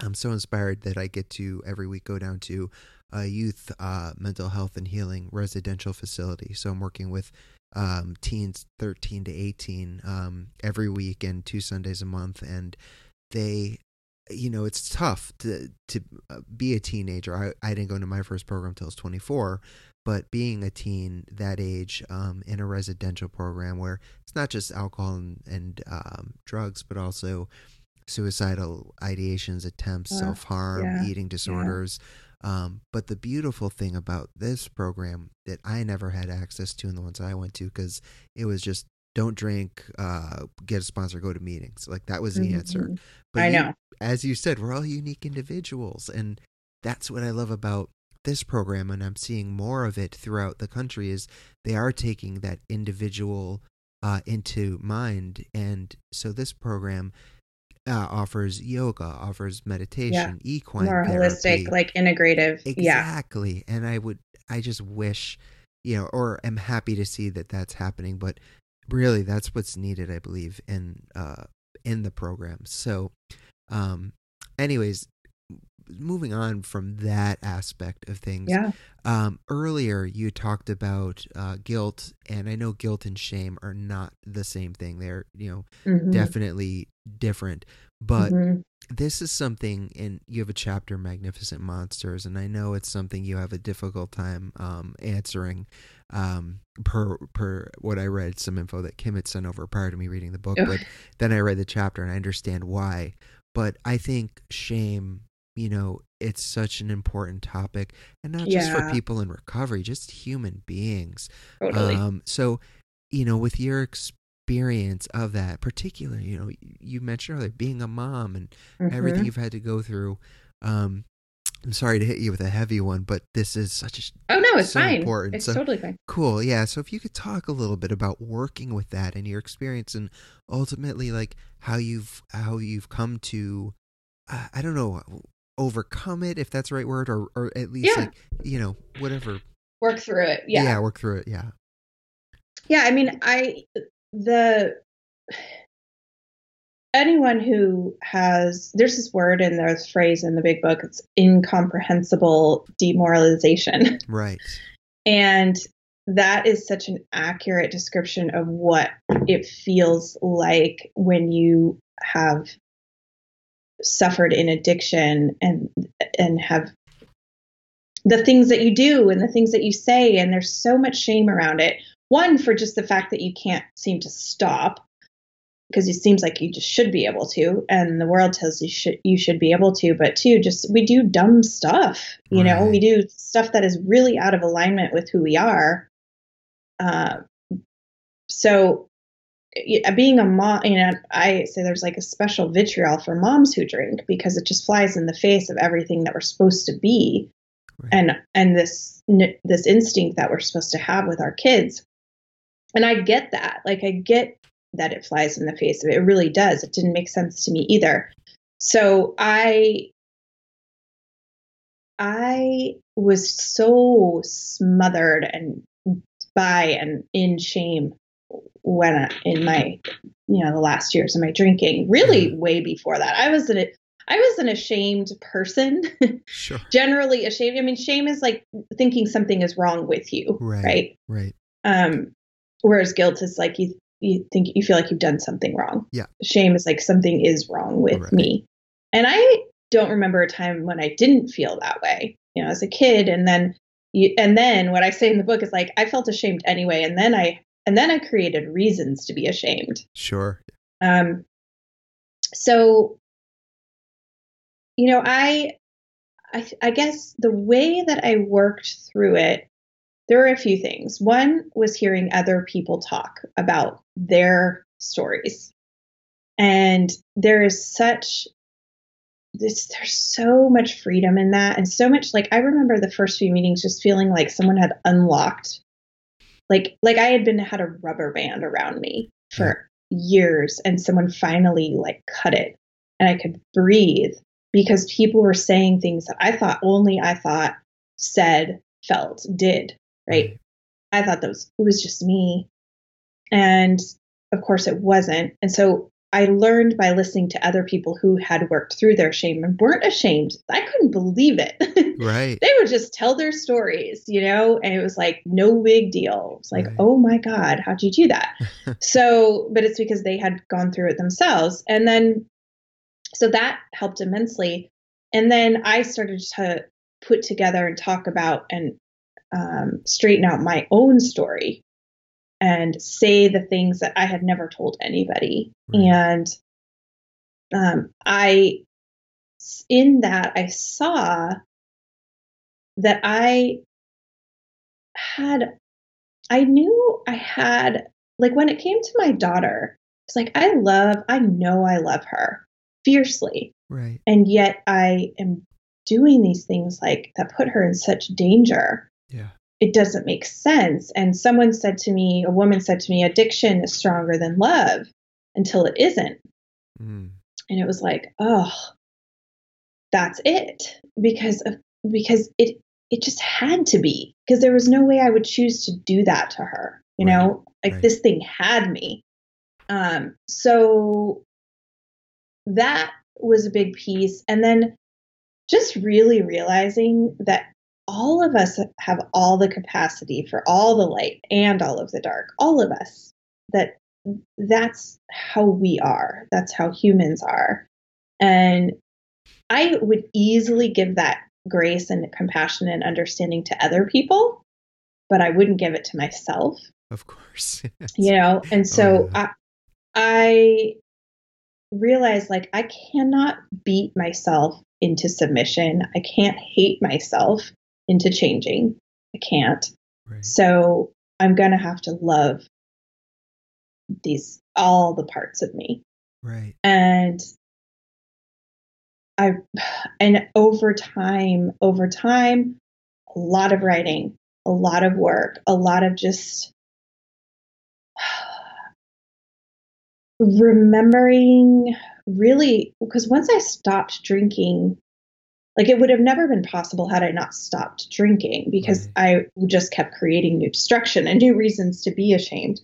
Speaker 1: I'm so inspired that I get to every week go down to a youth uh, mental health and healing residential facility. So I'm working with um, teens 13 to 18 um, every week and two Sundays a month, and they you know it's tough to to uh, be a teenager. I, I didn't go into my first program until I was 24, but being a teen that age um, in a residential program where it's not just alcohol and, and um, drugs, but also suicidal ideations, attempts, uh, self harm, yeah, eating disorders. Yeah. Um, but the beautiful thing about this program that I never had access to in the ones I went to, because it was just don't drink, uh, get a sponsor, go to meetings. Like that was the mm-hmm. answer.
Speaker 2: But I know.
Speaker 1: as you said, we're all unique individuals. And that's what I love about this program, and I'm seeing more of it throughout the country, is they are taking that individual uh, into mind. And so this program uh, offers yoga, offers meditation, yeah. equine more
Speaker 2: therapy. holistic, like integrative.
Speaker 1: Exactly. Yeah. And I would, I just wish, you know, or am happy to see that that's happening. But really, that's what's needed, I believe, in uh, in the program. So, um, anyways, moving on from that aspect of things.
Speaker 2: Yeah.
Speaker 1: Um, earlier you talked about uh, guilt, and I know guilt and shame are not the same thing. They're you know mm-hmm. definitely different, but. Mm-hmm. This is something, and you have a chapter, Magnificent Monsters, and I know it's something you have a difficult time um, answering. Um, per per what I read, some info that Kim had sent over prior to me reading the book, but then I read the chapter and I understand why. But I think shame you know, it's such an important topic and not just for people in recovery, just human beings.
Speaker 2: Totally.
Speaker 1: Um, so, you know, with your experience of that, particularly, you know, you mentioned earlier being a mom and mm-hmm. everything you've had to go through. Um, I'm sorry to hit you with a heavy one, but this is such
Speaker 2: a oh no, it's so fine. Important. It's so, totally fine.
Speaker 1: Cool, yeah. So if you could talk a little bit about working with that and your experience, and ultimately like how you've how you've come to, uh, I don't know, overcome it if that's the right word or or at least yeah. like you know whatever.
Speaker 2: Work through it yeah.
Speaker 1: Yeah work through it yeah.
Speaker 2: Yeah i mean i the anyone who has there's this word and there's phrase in the big book it's incomprehensible demoralization.
Speaker 1: Right.
Speaker 2: And that is such an accurate description of what it feels like when you have suffered in addiction and and have the things that you do and the things that you say and there's so much shame around it. One for just the fact that you can't seem to stop because it seems like you just should be able to and the world tells you should you should be able to. But two just we do dumb stuff you right. know? We do stuff that is really out of alignment with who we are. Uh, so Uh, being a mom, you know, I say there's like a special vitriol for moms who drink because it just flies in the face of everything that we're supposed to be, right. and and this this instinct that we're supposed to have with our kids. And I get that, like I get that it flies in the face of it. It really does. It didn't make sense to me either. so I I was so smothered and by and in shame when I, in my you know the last years of my drinking really mm-hmm. way before that. I was an i was an ashamed person. *laughs*
Speaker 1: Sure.
Speaker 2: generally ashamed. I mean shame is like thinking something is wrong with you
Speaker 1: right
Speaker 2: right?
Speaker 1: right.
Speaker 2: Um whereas guilt is like you you think you feel like you've done something wrong.
Speaker 1: Yeah.
Speaker 2: Shame is like something is wrong with right. me. And i don't remember a time when i didn't feel that way you know as a kid. And then you, and then what I say in the book is like I felt ashamed anyway, and then I and then I created reasons to be ashamed.
Speaker 1: Sure.
Speaker 2: Um. So, you know, I, I, I guess the way that I worked through it, there were a few things. One was hearing other people talk about their stories, and there is such this there's so much freedom in that and so much like I remember the first few meetings just feeling like someone had unlocked like like I had been had a rubber band around me for years and someone finally like cut it and I could breathe because people were saying things that I thought only I thought said felt did right. I thought that was it was just me. And of course it wasn't. And so I learned by listening to other people who had worked through their shame and weren't ashamed. I couldn't believe it. *laughs*
Speaker 1: Right.
Speaker 2: they would just tell their stories, you know, and it was like no big deal. It's like, right. oh my God, how'd you do that? *laughs* so, but it's because they had gone through it themselves. And then, so that helped immensely. And then I started to put together and talk about and um, straighten out my own story and say the things that I had never told anybody. And um, I, in that, I saw that I had, I knew I had, like when it came to my daughter, it's like, I love, I know I love her fiercely.
Speaker 1: Right.
Speaker 2: And yet I am doing these things like that put her in such danger.
Speaker 1: Yeah
Speaker 2: it doesn't make sense. And someone said to me, a woman said to me, addiction is stronger than love until it isn't. Mm. And it was like, oh, that's it. Because of, because it it just had to be because there was no way I would choose to do that to her. You right. know, like right. this thing had me. Um, so that was a big piece. And then just really realizing that all of us have all the capacity for all the light and all of the dark. All of us. That that's how we are. That's how humans are. And I would easily give that grace and compassion and understanding to other people, but I wouldn't give it to myself.
Speaker 1: Of course. *laughs*
Speaker 2: you know, and so oh, yeah. I I realized like I cannot beat myself into submission. I can't hate myself into changing. I can't. Right. So I'm going to have to love these, all the parts of me.
Speaker 1: Right.
Speaker 2: And I, and over time, over time, a lot of writing, a lot of work, a lot of just *sighs* remembering really because once I stopped drinking, like it would have never been possible had I not stopped drinking because right. I just kept creating new destruction and new reasons to be ashamed.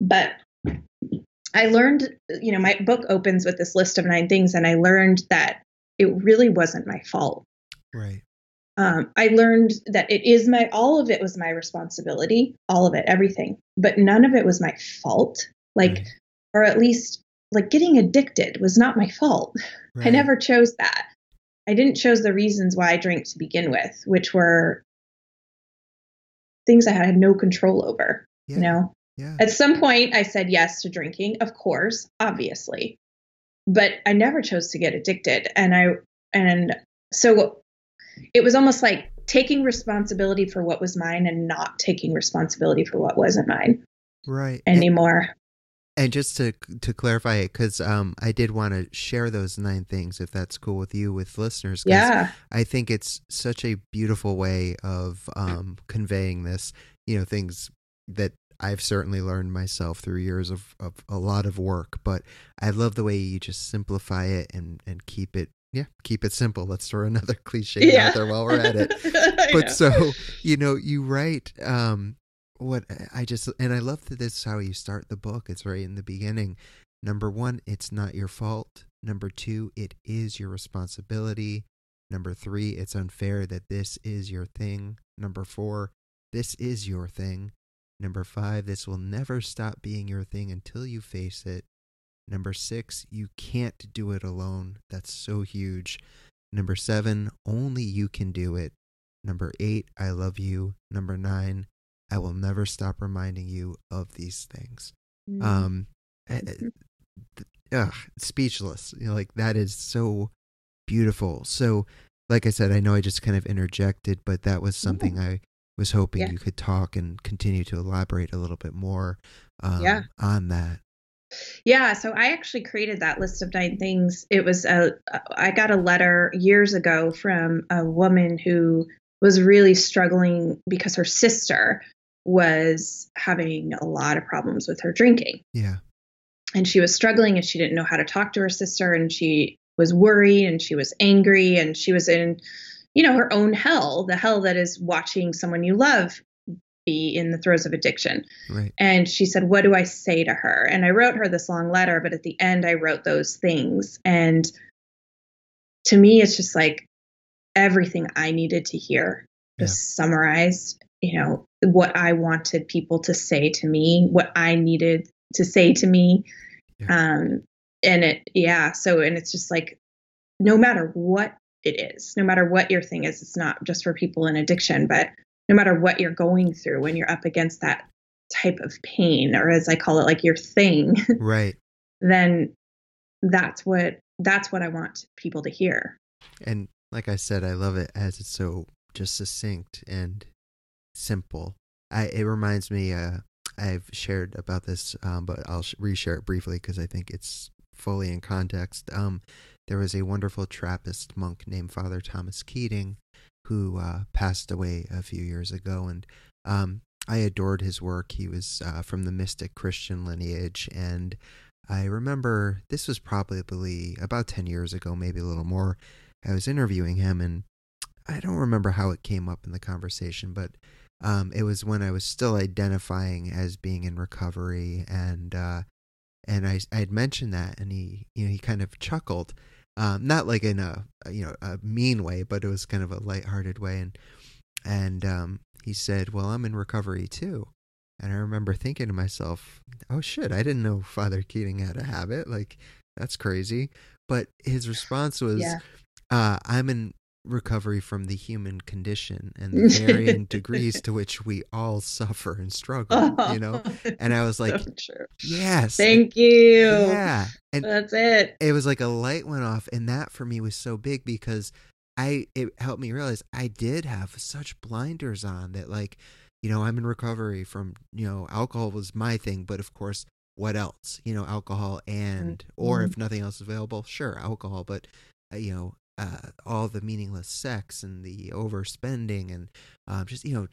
Speaker 2: But I learned, you know, my book opens with this list of nine things, and I learned that it really wasn't my fault.
Speaker 1: Right.
Speaker 2: Um, I learned that it is my, all of it was my responsibility, all of it, everything, but none of it was my fault. Like, right. or at least, like getting addicted was not my fault. *laughs* Right. I never chose that. I didn't choose the reasons why I drank to begin with, which were things I had no control over.
Speaker 1: Yeah.
Speaker 2: You know,
Speaker 1: yeah.
Speaker 2: at some point I said yes to drinking, of course, obviously, but I never chose to get addicted. And I, and so it was almost like taking responsibility for what was mine and not taking responsibility for what wasn't mine.
Speaker 1: Right.
Speaker 2: Anymore.
Speaker 1: And just to to clarify it, because um, I did want to share those nine things, if that's cool with you, with listeners.
Speaker 2: Yeah.
Speaker 1: I think it's such a beautiful way of um, conveying this. You know, things that I've certainly learned myself through years of, of a lot of work, but I love the way you just simplify it and, and keep it yeah, keep it simple. Let's throw *laughs* another cliche yeah. out there while we're at it. *laughs* but so, you know, you write um what I just and I love that this is how you start the book. It's right in the beginning. Number 1, it's not your fault. Number 2, it is your responsibility. Number 3, it's unfair that this is your thing. Number 4, this is your thing. Number 5, this will never stop being your thing until you face it. Number six, you can't do it alone. That's so huge. Number seven, only you can do it. Number eight, I love you. Number nine, I will never stop reminding you of these things. Mm. Um, uh, speechless. You know, like that is so beautiful. So, like I said, I know I just kind of interjected, but that was something I was hoping yeah. you could talk and continue to elaborate a little bit more um, yeah. on that.
Speaker 2: Yeah, so I actually created that list of nine things. It was a I got a letter years ago from a woman who was really struggling because her sister was having a lot of problems with her drinking.
Speaker 1: Yeah.
Speaker 2: And she was struggling and she didn't know how to talk to her sister and she was worried and she was angry and she was in you know her own hell, the hell that is watching someone you love be in the throes of addiction.
Speaker 1: Right.
Speaker 2: And she said, What do I say to her? And I wrote her this long letter, but at the end, I wrote those things. And to me, it's just like everything I needed to hear, just yeah. summarized, you know, what I wanted people to say to me, what I needed to say to me. Yeah. Um, and it, yeah. So, and it's just like, no matter what it is, no matter what your thing is, it's not just for people in addiction, but no matter what you're going through when you're up against that type of pain or as I call it like your thing. *laughs*
Speaker 1: Right.
Speaker 2: then that's what that's what I want people to hear.
Speaker 1: And like I said, I love it as it's so just succinct and simple. I it reminds me uh I've shared about this um but I'll reshare it briefly because I think it's fully in context. Um there was a wonderful Trappist monk named Father Thomas Keating who uh, passed away a few years ago, and um, I adored his work. He was uh, from the mystic Christian lineage, and I remember this was probably about ten years ago, maybe a little more. I was interviewing him, and I don't remember how it came up in the conversation, but um, it was when I was still identifying as being in recovery, and uh, and I I had mentioned that, and he you know he kind of chuckled um, not like in a you know a mean way, but it was kind of a lighthearted way. And and um, he said, "Well, I'm in recovery too." And I remember thinking to myself, "Oh shit, I didn't know Father Keating had a habit. Like that's crazy." But his response was, yeah. uh, "I'm in recovery from the human condition and the varying *laughs* degrees to which we all suffer and struggle *laughs* you know? And i was like so yes.
Speaker 2: Thank you.
Speaker 1: Yeah.
Speaker 2: And that's it.
Speaker 1: it was like a light went off and that for me was so big because i it helped me realize i did have such blinders on that like you know i'm in recovery from you know alcohol was my thing but of course what else? You know alcohol and mm-hmm. or if nothing else is available sure alcohol but uh, you know uh, all the meaningless sex and the overspending and um, just you know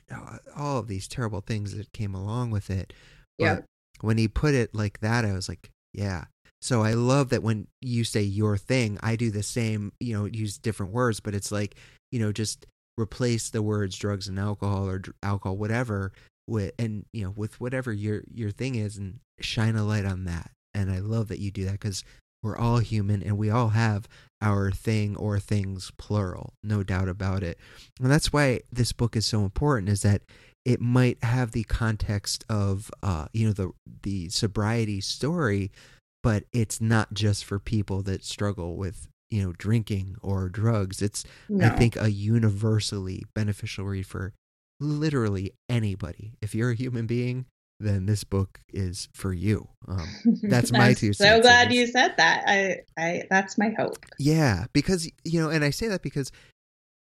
Speaker 1: all of these terrible things that came along with it.
Speaker 2: Yeah.
Speaker 1: when he put it like that, I was like, yeah. So I love that when you say your thing, I do the same. You know, use different words, but it's like you know just replace the words drugs and alcohol or dr- alcohol whatever with and you know with whatever your your thing is and shine a light on that and i love that you do that because we're all human and we all have our thing or things plural, no doubt about it. And that's why this book is so important is that it might have the context of uh, you know the the sobriety story, but it's not just for people that struggle with you know drinking or drugs. It's no. I think a universally beneficial read for literally anybody. If you're a human being, then this book is for you. Um, *laughs* that's my two cents.
Speaker 2: So glad you said that. I, I, that's my hope.
Speaker 1: Yeah, because you know, and I say that because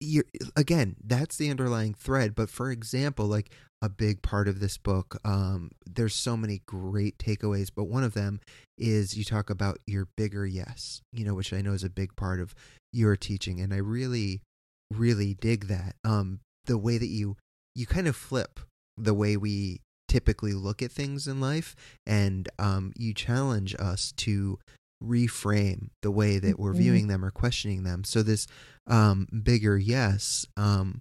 Speaker 1: you're again, that's the underlying thread. But for example, like a big part of this book, um, there's so many great takeaways, but one of them is you talk about your bigger yes, you know, which I know is a big part of your teaching, and I really, really dig that. Um, the way that you you kind of flip the way we typically look at things in life, and um, you challenge us to reframe the way that we're mm-hmm. viewing them or questioning them. So this um, bigger yes, um,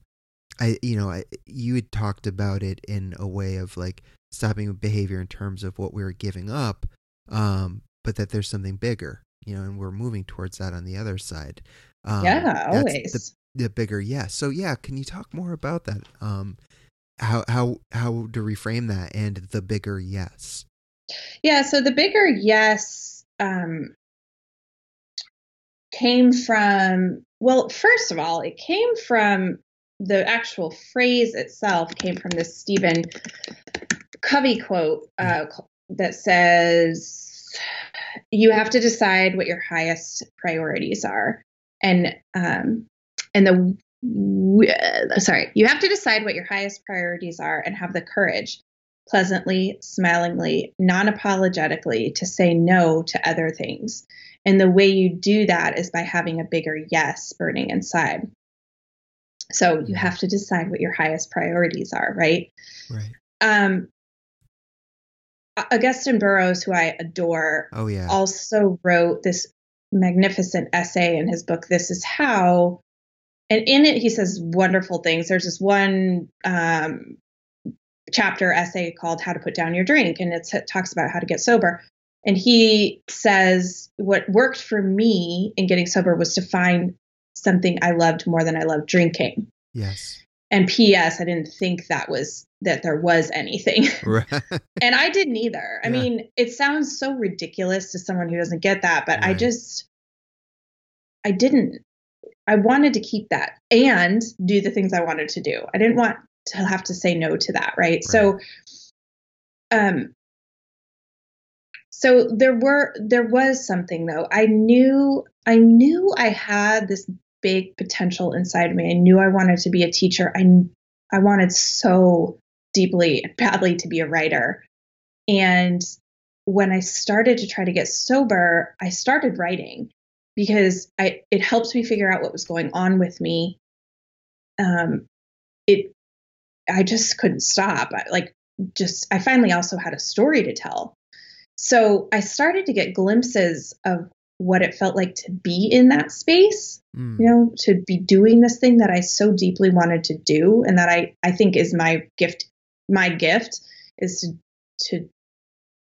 Speaker 1: I you know I, you had talked about it in a way of like stopping behavior in terms of what we are giving up, um, but that there's something bigger, you know, and we're moving towards that on the other side.
Speaker 2: Um, yeah, always
Speaker 1: the, the bigger yes. So yeah, can you talk more about that? Um, how how how to reframe that and the bigger yes.
Speaker 2: Yeah, so the bigger yes um, came from well, first of all, it came from the actual phrase itself came from this Stephen Covey quote uh, that says, "You have to decide what your highest priorities are," and um, and the uh, sorry, you have to decide what your highest priorities are and have the courage, pleasantly, smilingly, non-apologetically, to say no to other things. And the way you do that is by having a bigger yes burning inside. So you have to decide what your highest priorities are, right?
Speaker 1: Right.
Speaker 2: Um, Augusten Burroughs, who I adore,
Speaker 1: oh yeah,
Speaker 2: also wrote this magnificent essay in his book. This is how, and in it he says wonderful things. There's this one um, chapter essay called "How to Put Down Your Drink," and it talks about how to get sober. And he says what worked for me in getting sober was to find something I loved more than I loved drinking.
Speaker 1: Yes.
Speaker 2: And P.S. I didn't think that was that there was anything. *laughs* Right. and I didn't either. I yeah. mean, it sounds so ridiculous to someone who doesn't get that, but right. I just I didn't. I wanted to keep that and do the things I wanted to do. I didn't want to have to say no to that, right? right. So um so there were there was something though. I knew I knew I had this big potential inside of me. I knew I wanted to be a teacher. I I wanted so deeply and badly to be a writer. And when I started to try to get sober, I started writing because I it helps me figure out what was going on with me. Um, it I just couldn't stop. I, like just I finally also had a story to tell. So I started to get glimpses of what it felt like to be in that space, mm. you know, to be doing this thing that I so deeply wanted to do and that I, I think is my gift. My gift is to, to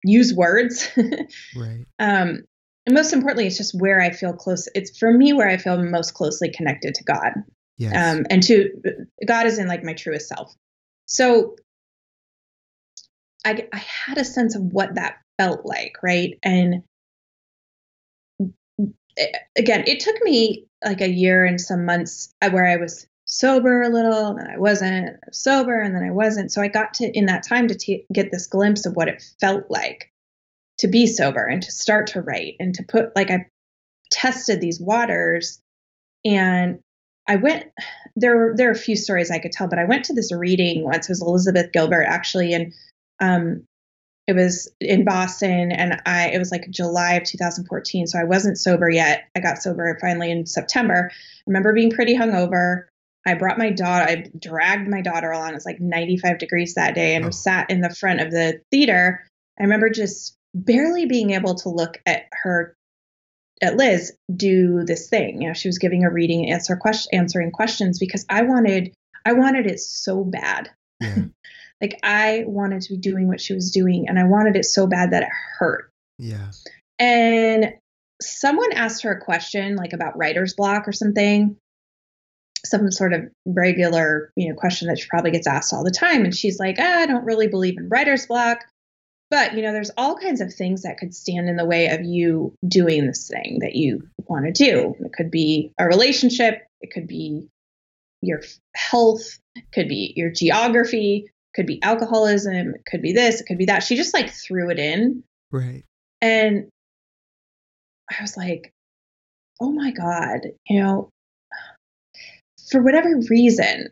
Speaker 2: use words. *laughs*
Speaker 1: right.
Speaker 2: Um, and most importantly, it's just where I feel close. It's for me where I feel most closely connected to God.
Speaker 1: Yes.
Speaker 2: Um, and to God is in like my truest self. So I, I had a sense of what that felt like, right? And again, it took me like a year and some months uh, where I was sober a little, and then I wasn't sober, and then I wasn't. So I got to in that time to t- get this glimpse of what it felt like to be sober and to start to write and to put like I tested these waters, and I went. There, there are a few stories I could tell, but I went to this reading once. It was Elizabeth Gilbert actually, and um, it was in Boston and I it was like July of 2014 so I wasn't sober yet I got sober finally in September I remember being pretty hungover I brought my daughter I dragged my daughter along it was like 95 degrees that day and oh. sat in the front of the theater I remember just barely being able to look at her at Liz do this thing you know she was giving a reading and answer question answering questions because I wanted I wanted it so bad yeah. *laughs* Like I wanted to be doing what she was doing and I wanted it so bad that it hurt.
Speaker 1: Yeah.
Speaker 2: And someone asked her a question like about writer's block or something. Some sort of regular, you know, question that she probably gets asked all the time. And she's like, ah, I don't really believe in writer's block. But, you know, there's all kinds of things that could stand in the way of you doing this thing that you want to do. It could be a relationship, it could be your health, it could be your geography, could be alcoholism, it could be this, it could be that. She just like threw it in.
Speaker 1: Right.
Speaker 2: And I was like, oh my God, you know, for whatever reason,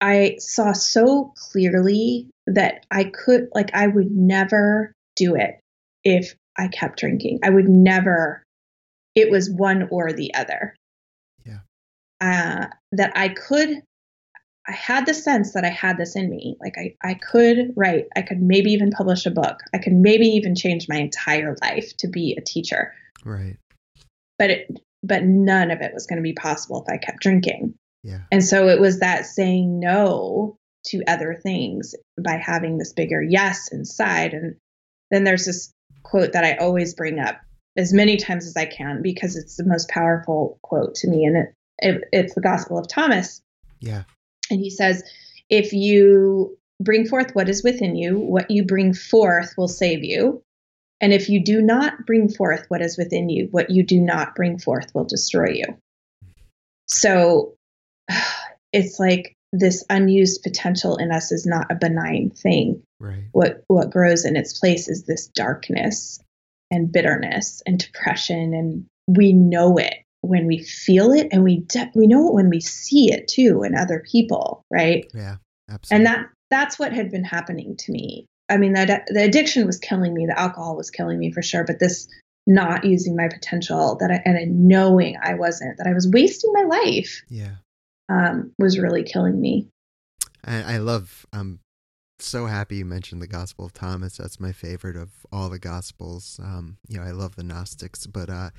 Speaker 2: I saw so clearly that I could, like, I would never do it if I kept drinking. I would never, it was one or the other.
Speaker 1: Yeah.
Speaker 2: Uh, that I could I had the sense that I had this in me. Like I, I could write, I could maybe even publish a book. I could maybe even change my entire life to be a teacher.
Speaker 1: Right.
Speaker 2: But it, but none of it was going to be possible if I kept drinking.
Speaker 1: Yeah.
Speaker 2: And so it was that saying no to other things by having this bigger yes inside. And then there's this quote that I always bring up as many times as I can because it's the most powerful quote to me. And it, it it's the Gospel of Thomas.
Speaker 1: Yeah.
Speaker 2: And he says, if you bring forth what is within you, what you bring forth will save you. And if you do not bring forth what is within you, what you do not bring forth will destroy you. So *sighs* it's like this unused potential in us is not a benign thing.
Speaker 1: Right.
Speaker 2: What what grows in its place is this darkness and bitterness and depression and we know it when we feel it and we de- we know it when we see it too in other people, right?
Speaker 1: Yeah. Absolutely.
Speaker 2: And that that's what had been happening to me. I mean, that the addiction was killing me, the alcohol was killing me for sure, but this not using my potential that I, and knowing I wasn't that I was wasting my life.
Speaker 1: Yeah.
Speaker 2: Um, was really killing me.
Speaker 1: I, I love. I'm so happy you mentioned the Gospel of Thomas. That's my favorite of all the Gospels. Um, you know, I love the Gnostics, but uh,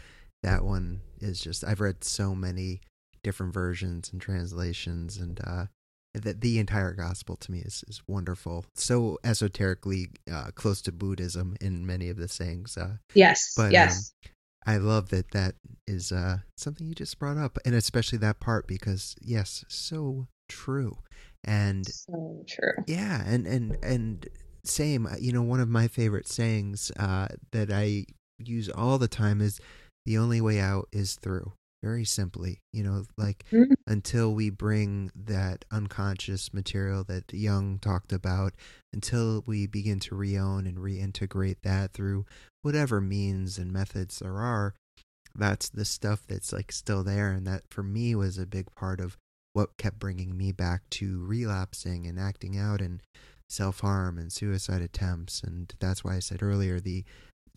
Speaker 1: that one is just. I've read so many different versions and translations, and uh, the, the entire gospel to me is, is wonderful. So esoterically uh, close to Buddhism in many of the sayings. Uh,
Speaker 2: yes.
Speaker 1: but,
Speaker 2: yes.
Speaker 1: Um, I love that that is uh, something you just brought up, and especially that part because yes, so true, and
Speaker 2: so true.
Speaker 1: Yeah, and and and same. You know, one of my favorite sayings uh, that I use all the time is, "The only way out is through." Very simply, you know, like
Speaker 2: mm-hmm.
Speaker 1: until we bring that unconscious material that Jung talked about, until we begin to reown and reintegrate that through whatever means and methods there are, that's the stuff that's like still there. And that for me was a big part of what kept bringing me back to relapsing and acting out and self harm and suicide attempts. And that's why I said earlier the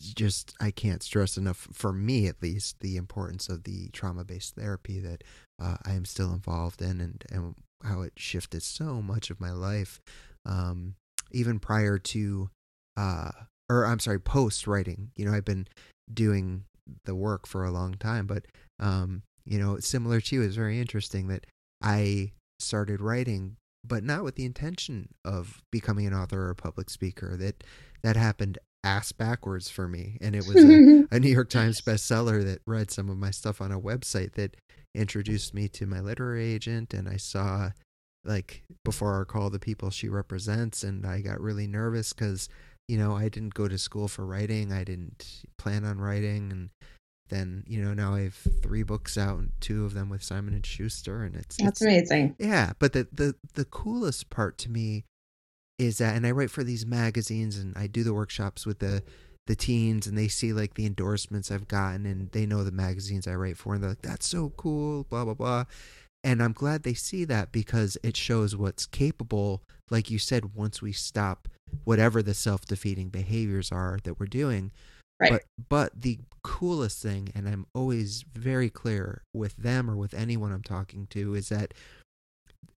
Speaker 1: just I can't stress enough for me at least the importance of the trauma based therapy that uh, I am still involved in and and how it shifted so much of my life, um, even prior to, uh, or I'm sorry, post writing. You know, I've been doing the work for a long time, but um, you know, similar to you, it's very interesting that I started writing but not with the intention of becoming an author or a public speaker. That that happened ass backwards for me, and it was a, *laughs* a, New York Times bestseller that read some of my stuff on a website that introduced me to my literary agent, and I saw like before our call the people she represents, and I got really nervous because you know I didn't go to school for writing, I didn't plan on writing, and then you know now I have three books out, and two of them with Simon and Schuster, and it's
Speaker 2: that's
Speaker 1: it's,
Speaker 2: amazing.
Speaker 1: Yeah, but the the the coolest part to me is that, and I write for these magazines, and I do the workshops with the the teens, and they see like the endorsements I've gotten, and they know the magazines I write for, and they're like, "That's so cool," blah blah blah. And I'm glad they see that because it shows what's capable, like you said, once we stop whatever the self defeating behaviors are that we're doing.
Speaker 2: Right.
Speaker 1: But but the coolest thing, and I'm always very clear with them or with anyone I'm talking to, is that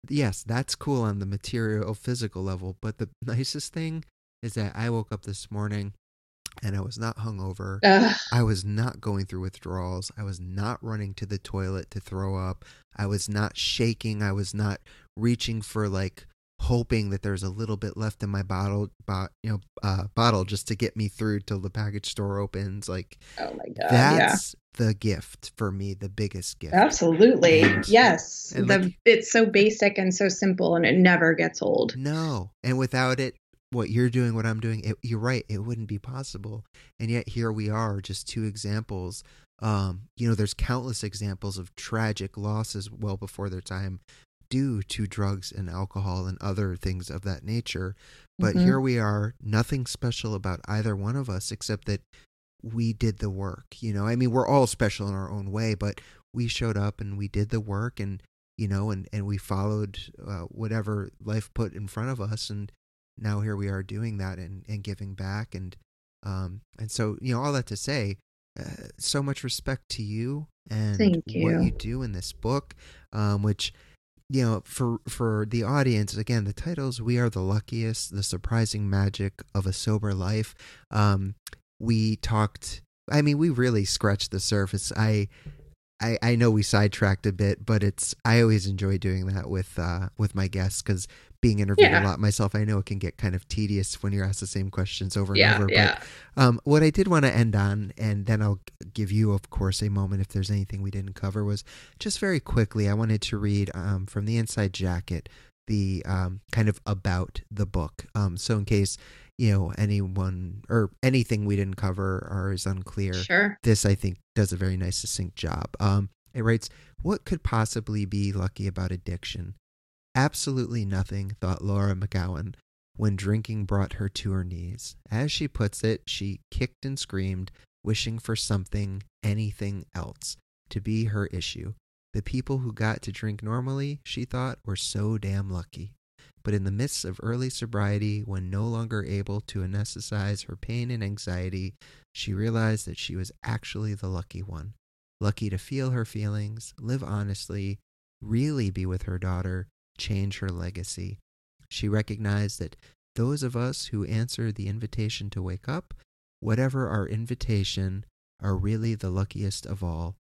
Speaker 1: yes, that's cool on the material physical level, but the *laughs* nicest thing is that I woke up this morning and I was not hungover.
Speaker 2: Ugh.
Speaker 1: I was not going through withdrawals. I was not running to the toilet to throw up. I was not shaking. I was not reaching for like hoping that there's a little bit left in my bottle, bo- you know, uh, bottle just to get me through till the package store opens. Like,
Speaker 2: oh my god,
Speaker 1: that's yeah. the gift for me, the biggest gift.
Speaker 2: Absolutely,
Speaker 1: and,
Speaker 2: yes.
Speaker 1: and
Speaker 2: the,
Speaker 1: like,
Speaker 2: it's so basic and so simple, and it never gets old.
Speaker 1: No, and without it, what you're doing, what I'm doing, it, you're right, it wouldn't be possible. And yet here we are, just two examples. Um, you know, there's countless examples of tragic losses well before their time due to drugs and alcohol and other things of that nature. But
Speaker 2: Mm-hmm.
Speaker 1: here we are, nothing special about either one of us except that we did the work. You know, I mean, we're all special in our own way, but we showed up and we did the work and, you know, and, and we followed uh, whatever life put in front of us. And now here we are doing that and, and giving back. And, um, and so, you know, all that to say, uh, so much respect to you and
Speaker 2: Thank you.
Speaker 1: what you do in this book, um, which you know, for for the audience, again, the titles "We Are the Luckiest," "The Surprising Magic of a Sober Life." Um, we talked. I mean, we really scratched the surface. I I, I know we sidetracked a bit, but it's I always enjoy doing that with uh, with my guests because being interviewed yeah. a lot myself, I know it can get kind of tedious when you're asked the same questions over and over.
Speaker 2: Yeah.
Speaker 1: But um, what I did want to end on, and then I'll give you, of course, a moment if there's anything we didn't cover, was just very quickly. I wanted to read um, from the inside jacket the um, kind of about the book. Um, so in case you know anyone or anything we didn't cover or is unclear,
Speaker 2: sure.
Speaker 1: this I think does a very nice succinct job. Um, it writes, "What could possibly be lucky about addiction? Absolutely nothing," thought Laura McKowen when drinking brought her to her knees. As she puts it, she kicked and screamed, wishing for something, anything else, to be her issue. The people who got to drink normally, she thought, were so damn lucky. But in the midst of early sobriety, when no longer able to anesthetize her pain and anxiety, she realized that she was actually the lucky one. Lucky to feel her feelings, live honestly, really be with her daughter, change her legacy. She recognized that those of us who answer the invitation to wake up, whatever our invitation, are really the luckiest of all.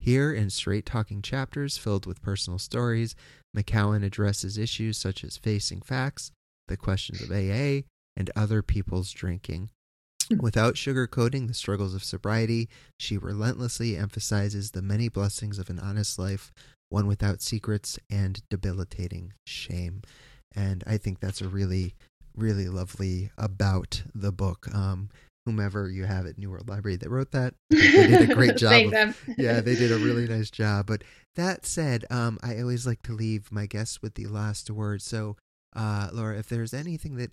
Speaker 1: Here, in straight talking chapters filled with personal stories, McKowen addresses issues such as facing facts, the questions of AA, and other people's drinking. Without sugarcoating the struggles of sobriety, she relentlessly emphasizes the many blessings of an honest life, one without secrets and debilitating shame. And I think that's a really, really lovely about the book. Um, whomever you have at New World Library that wrote that. *laughs* They did a great job. Thank Of, *laughs* yeah, they did a really *laughs* nice job. But that said, um, I always like to leave my guests with the last word. So, uh, Laura, if there's anything that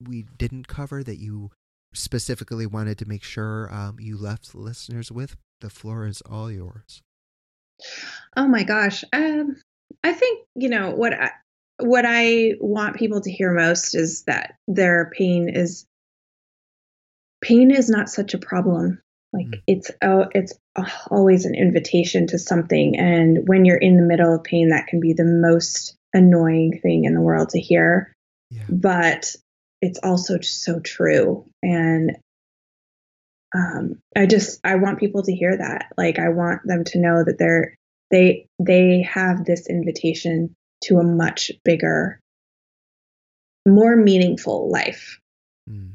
Speaker 1: we didn't cover that you specifically wanted to make sure um, you left listeners with, the floor is all yours.
Speaker 2: Oh my gosh. Um, I think, you know, what I, what I want people to hear most is that their pain is pain is not such a problem. Like mm. it's oh, it's always an invitation to something, and when you're in the middle of pain, that can be the most annoying thing in the world to hear. Yeah. But it's also so true, and um, I just I want people to hear that. Like I want them to know that they're they they have this invitation to a much bigger, more meaningful life. Mm.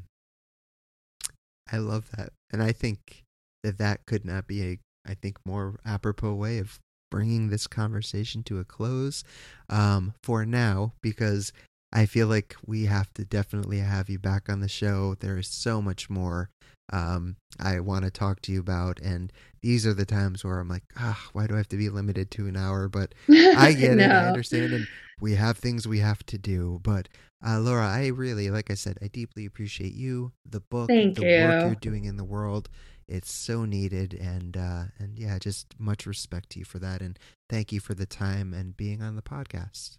Speaker 1: I love that. And I think that that could not be a, I think, more apropos way of bringing this conversation to a close um, for now, because I feel like we have to definitely have you back on the show. There is so much more um, I want to talk to you about. And these are the times where I'm like, ah, why do I have to be limited to an hour? But *laughs* I get no. it. I understand. And we have things we have to do. But uh, Laura, I really, like I said, I deeply appreciate you, the book,
Speaker 2: Thank
Speaker 1: the
Speaker 2: you.
Speaker 1: work you're doing in the world. It's so needed, and uh, and yeah, just much respect to you for that, and thank you for the time and being on the podcast.